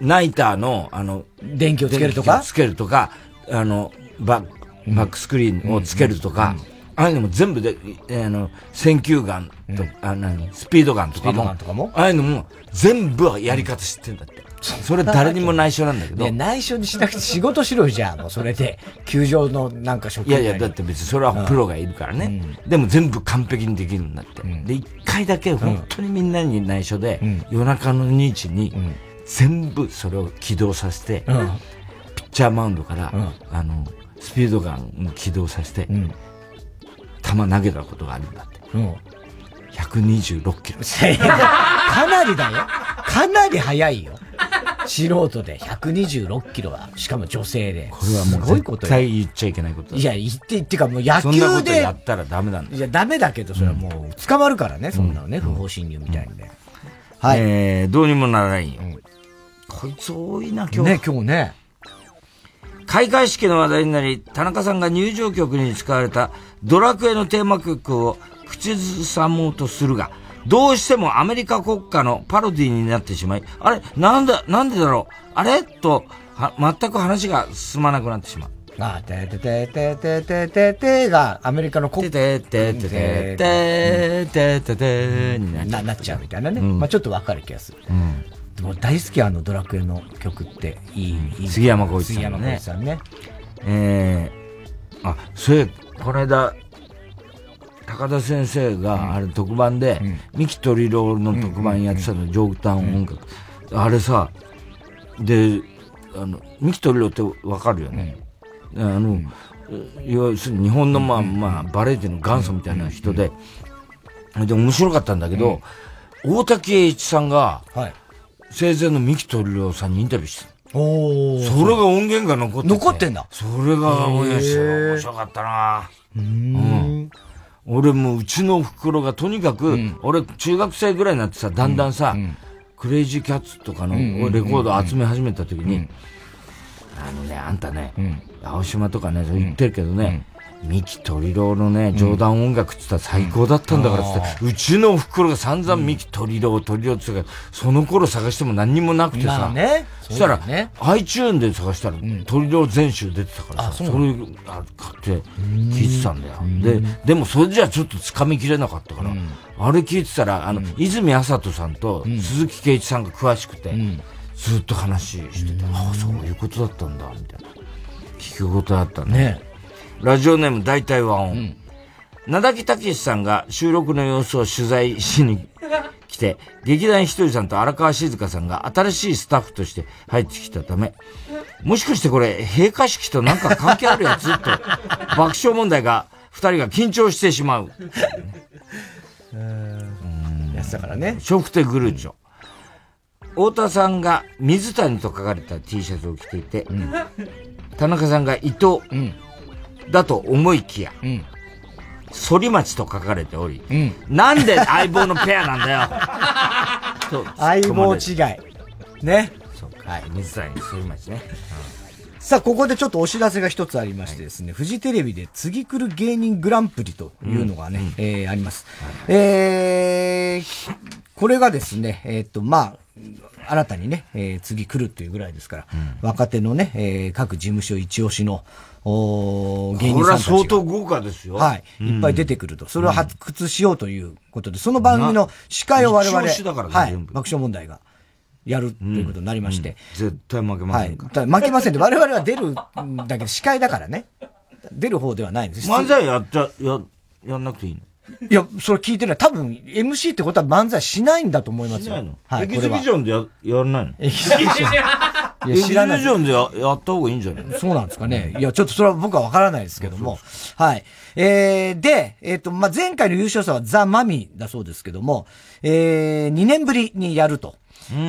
ナイターの、あの、電気をつけるとか？つけるとか、あの、バック、バックスクリーンをつけるとか、ああいうのも全部で、えーあの、選球眼と、あ、何、スピードガンとかも、ガンとかも？ああいうのも全部はやり方知ってんだって。それ誰にも内緒なんだけど。ね、内緒にしなくて仕事しろよ、じゃあ、もうそれで。球場のなんか職いやいや、だって別にそれはプロがいるからね。でも全部完璧にできるんだって。で、一回だけ本当にみんなに内緒で、夜中の2時に、全部それを起動させて、うんピッチャーマウンドから、あの、スピードガンを起動させて、球投げたことがあるんだって。うん。126キロ。かなりだよ。かなり速いよ。素人で126キロは、しかも女性で。これはもうすごいこと絶よ。対言っちゃいけないことだ。いや、言って、言ってかもう野そんなこ球でとや、ったらダメなんだ。いや、ダメだけど、それはもう捕まるからね、そんなのね、不法侵入みたいにね。はい。えー、どうにもならないよ。こいつ多いな、今日。ね、今日ね。開会式の話題になり、田中さんが入場曲に使われたドラクエのテーマ曲を口ずさもうとするが、どうしてもアメリカ国歌のパロディになってしまい、あれなんだ、なんでだろう？あれ？と、は、全く話が進まなくなってしまう。あ、ててててててててが、アメリカの国てててててててててにななっちゃうみたいなね。うんまあちょっとわかる気がする。うん。でも大好きあのドラクエの曲って、いい、いい。杉山浩一さんのね杉山浩一さんね。えー、あ、それ、この間、高田先生が、あれ特番で、三木鳥郎の特番やってたの、上端音楽。あれさ、で、あの、三木鳥郎ってわかるよね？あの、要するに日本のまあまあ、バラエティの元祖みたいな人で、で、面白かったんだけど、大滝栄一さんが、生前の三木鳥郎さんにインタビューしてたおそれが音源が残ってて。残ってんだ。それが面へー。面白かったな。うん。俺もうちの袋がとにかく、俺中学生ぐらいになってさ、だんだんさ、クレイジーキャッツとかのうんうんうんレコードを集め始めた時に、あのね、あんたね、青島とかね、そう言ってるけどね、三木鳥郎のね、冗談音楽って言ったら最高だったんだからって言って、うちのお袋が散々三木鳥郎、鳥郎って言ってたから、その頃探しても何にもなくてまさ、あね。そしたら、ね。iTune で探したら、鳥郎全集出てたからさ、あそれあ買って聞いてたんだよ。で、でもそれじゃちょっと掴みきれなかったから、あれ聞いてたら、あの、泉麻人さんと鈴木圭一さんが詳しくて、ずっと話してて、ああ、そういうことだったんだ、みたいな。聞くことだったね。ラジオネーム大体和音。名崎武さんが収録の様子を取材しに来て、劇団ひとりさんと荒川静香さんが新しいスタッフとして入ってきたため、もしかしてこれ、閉会式となんか関係あるやつ？と、爆笑問題が、二人が緊張してしまう。やつだからね。ショフテグルーチョ。太田さんが水谷と書かれた T シャツを着ていて、田中さんが伊藤だと思いきや、反町と書かれており、なんで相棒のペアなんだよ と相棒違い。ね。はい、水谷、反町ね。さあ、ここでちょっとお知らせが一つありましてですね、フジテレビで次来る芸人グランプリというのがね、えーあります。えーこれがですね、えーっと、まあ、新たにね、えー次来るっていうぐらいですから、若手のね、えー各事務所一押しの、おー芸人これさんたちがは相当豪華ですよ。はい。いっぱい出てくると。それを発掘しようということで、その番組の司会を我々、はい。爆笑問題がやるということになりまして。絶対負けまはい。せんかだから負けませんで、我々は出るんだけど、司会だからね。出る方ではないんです。漫才やっちゃ、や、やんなくていいの？いや、それ聞いてない。多分、MC ってことは漫才しないんだと思いますよ。しないの？はい。エキシビジョンでや、やらないの？エキシビジョン。いや、知らない。ジョンでややった方がいいんじゃない？のそうなんですかね。いや、ちょっとそれは僕はわからないですけども。はい。えー、で、えっ、と、まあ、前回の優勝者はザ・マミだそうですけども、えー、2年ぶりにやると。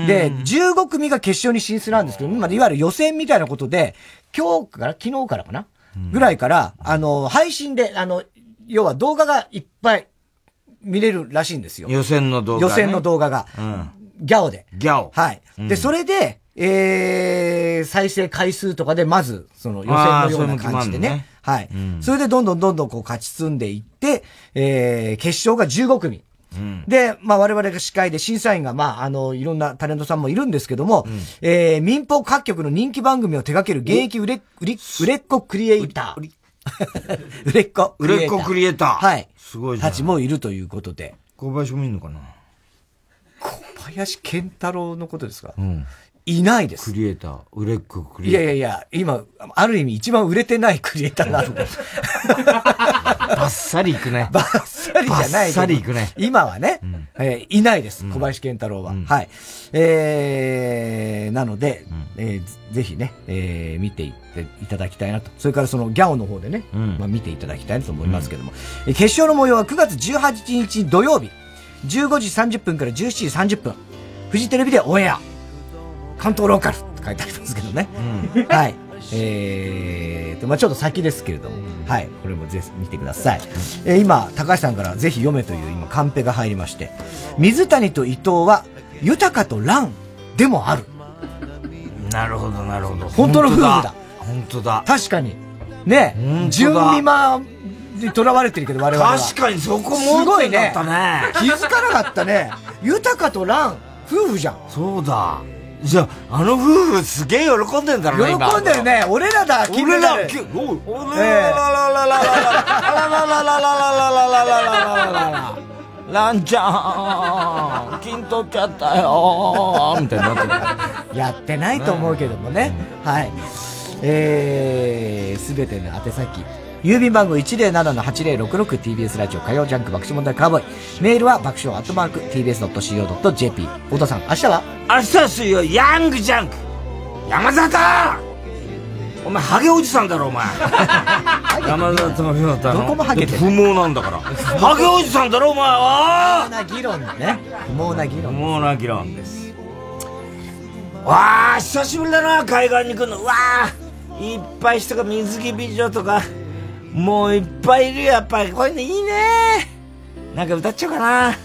で、15組が決勝に進出なんですけど、今、いわゆる予選みたいなことで、今日から、昨日からかな、ぐらいから、あの、配信で、あの、要は動画がいっぱい見れるらしいんですよ。予選の動画ね予選の動画が。うん。ギャオで。ギャオ。はい。うんで、それで、えー、再生回数とかで、まず、その予選のような感じでね。はい、うんそれでどんどんどんどんこう勝ち進んでいって、えー、決勝が15組。うん。で、まあ我々が司会で審査員が、まああの、いろんなタレントさんもいるんですけども、えー、民放各局の人気番組を手掛ける現役売れ、売れ、売れっ子クリエイター。売 れっ子売れっ子クリエイター。はい。すごい。たちもいるということで。小林もいんのかな？小林健太郎のことですか？うん。いないです。クリエイター。売れっ子クリいエイター。やいやいや、今、ある意味一番売れてないクリエイターなので。バッサリいくね。バッサリじゃないバッサリいくね。今はね、えーいないです、小林健太郎は。はい。えー、なので、えーぜひね、えー見ていっていただきたいなと。それからそのギャオの方でね、まあ見ていただきたいなと思いますけども。えー決勝の模様は9月18日土曜日、15時30分から17時30分、フジテレビでオンエア。関東ローカルって書いてありますけどね。はい。えーと、まあちょっと先ですけれども、はい。これもぜひ見てください。えー今、高橋さんからぜひ読めという今、カンペが入りまして、水谷と伊藤は、豊かと蘭でもある。なるほど、なるほど。本当の夫婦だ。本当だ。確かに。ね純美まに囚われてるけど、我々は。確かにそこすもごいね。だったね。気づかなかったね。豊かと蘭、夫婦じゃん。そうだ。じゃあ、あの夫婦すげえ喜んでんだろうね、今喜んでるね。俺らだ、金メダル。俺ら、ら、らららららららららららららららららランちゃん、金取っちゃったよみたいになってる。やってないと思うけどもね。はい。えー、すべての宛先。郵便番号 107-8066TBS ラジオ火曜ジャンク爆笑問題カーボーイ。メールは爆笑アットマーク TBS.CO.JP。小田さん、明日は？明日水曜、ヤングジャンク山里お前、ハゲおじさんだろ、お前。山里のひなたの。どこもハゲてる不毛なんだから。ハゲおじさんだろ、お前不は毛な議論ね。不毛な議論。不毛な議論です。わあ、久しぶりだな、海岸に来るの。うわあ、いっぱい人が水着美女とか、もういっぱいいるよ、やっぱり。こういうのいいね。なんか歌っちゃおうかな。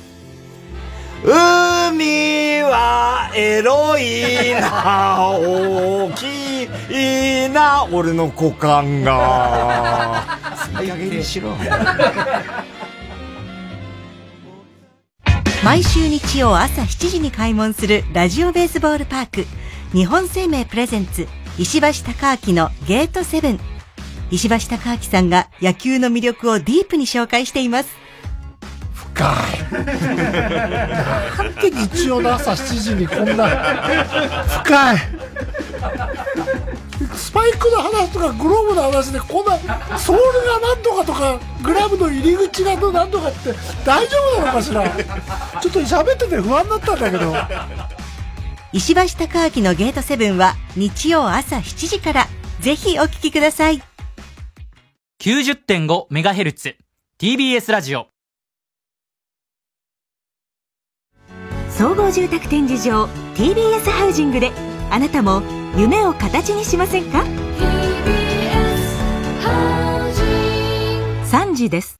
海はエロいな、大きいな、俺の股間が。いい加減にしろ。毎週日曜朝7時に開門するラジオベースボールパーク日本生命プレゼンツ石橋貴明のゲートセブン石橋貴明さんが野球の魅力をディープに紹介しています。深い。なんで日曜の朝7時にこんな、深い。スパイクの話とかグローブの話でこんなソールが何とかとかグラブの入り口が何とかって大丈夫なのかしら。ちょっと喋ってて不安になったんだけど。石橋貴明のゲートセブンは日曜朝7時から。ぜひお聞きください 90.5MHz TBS ラジオ。総合住宅展示場 TBS ハウジングであなたも夢を形にしませんか？3時です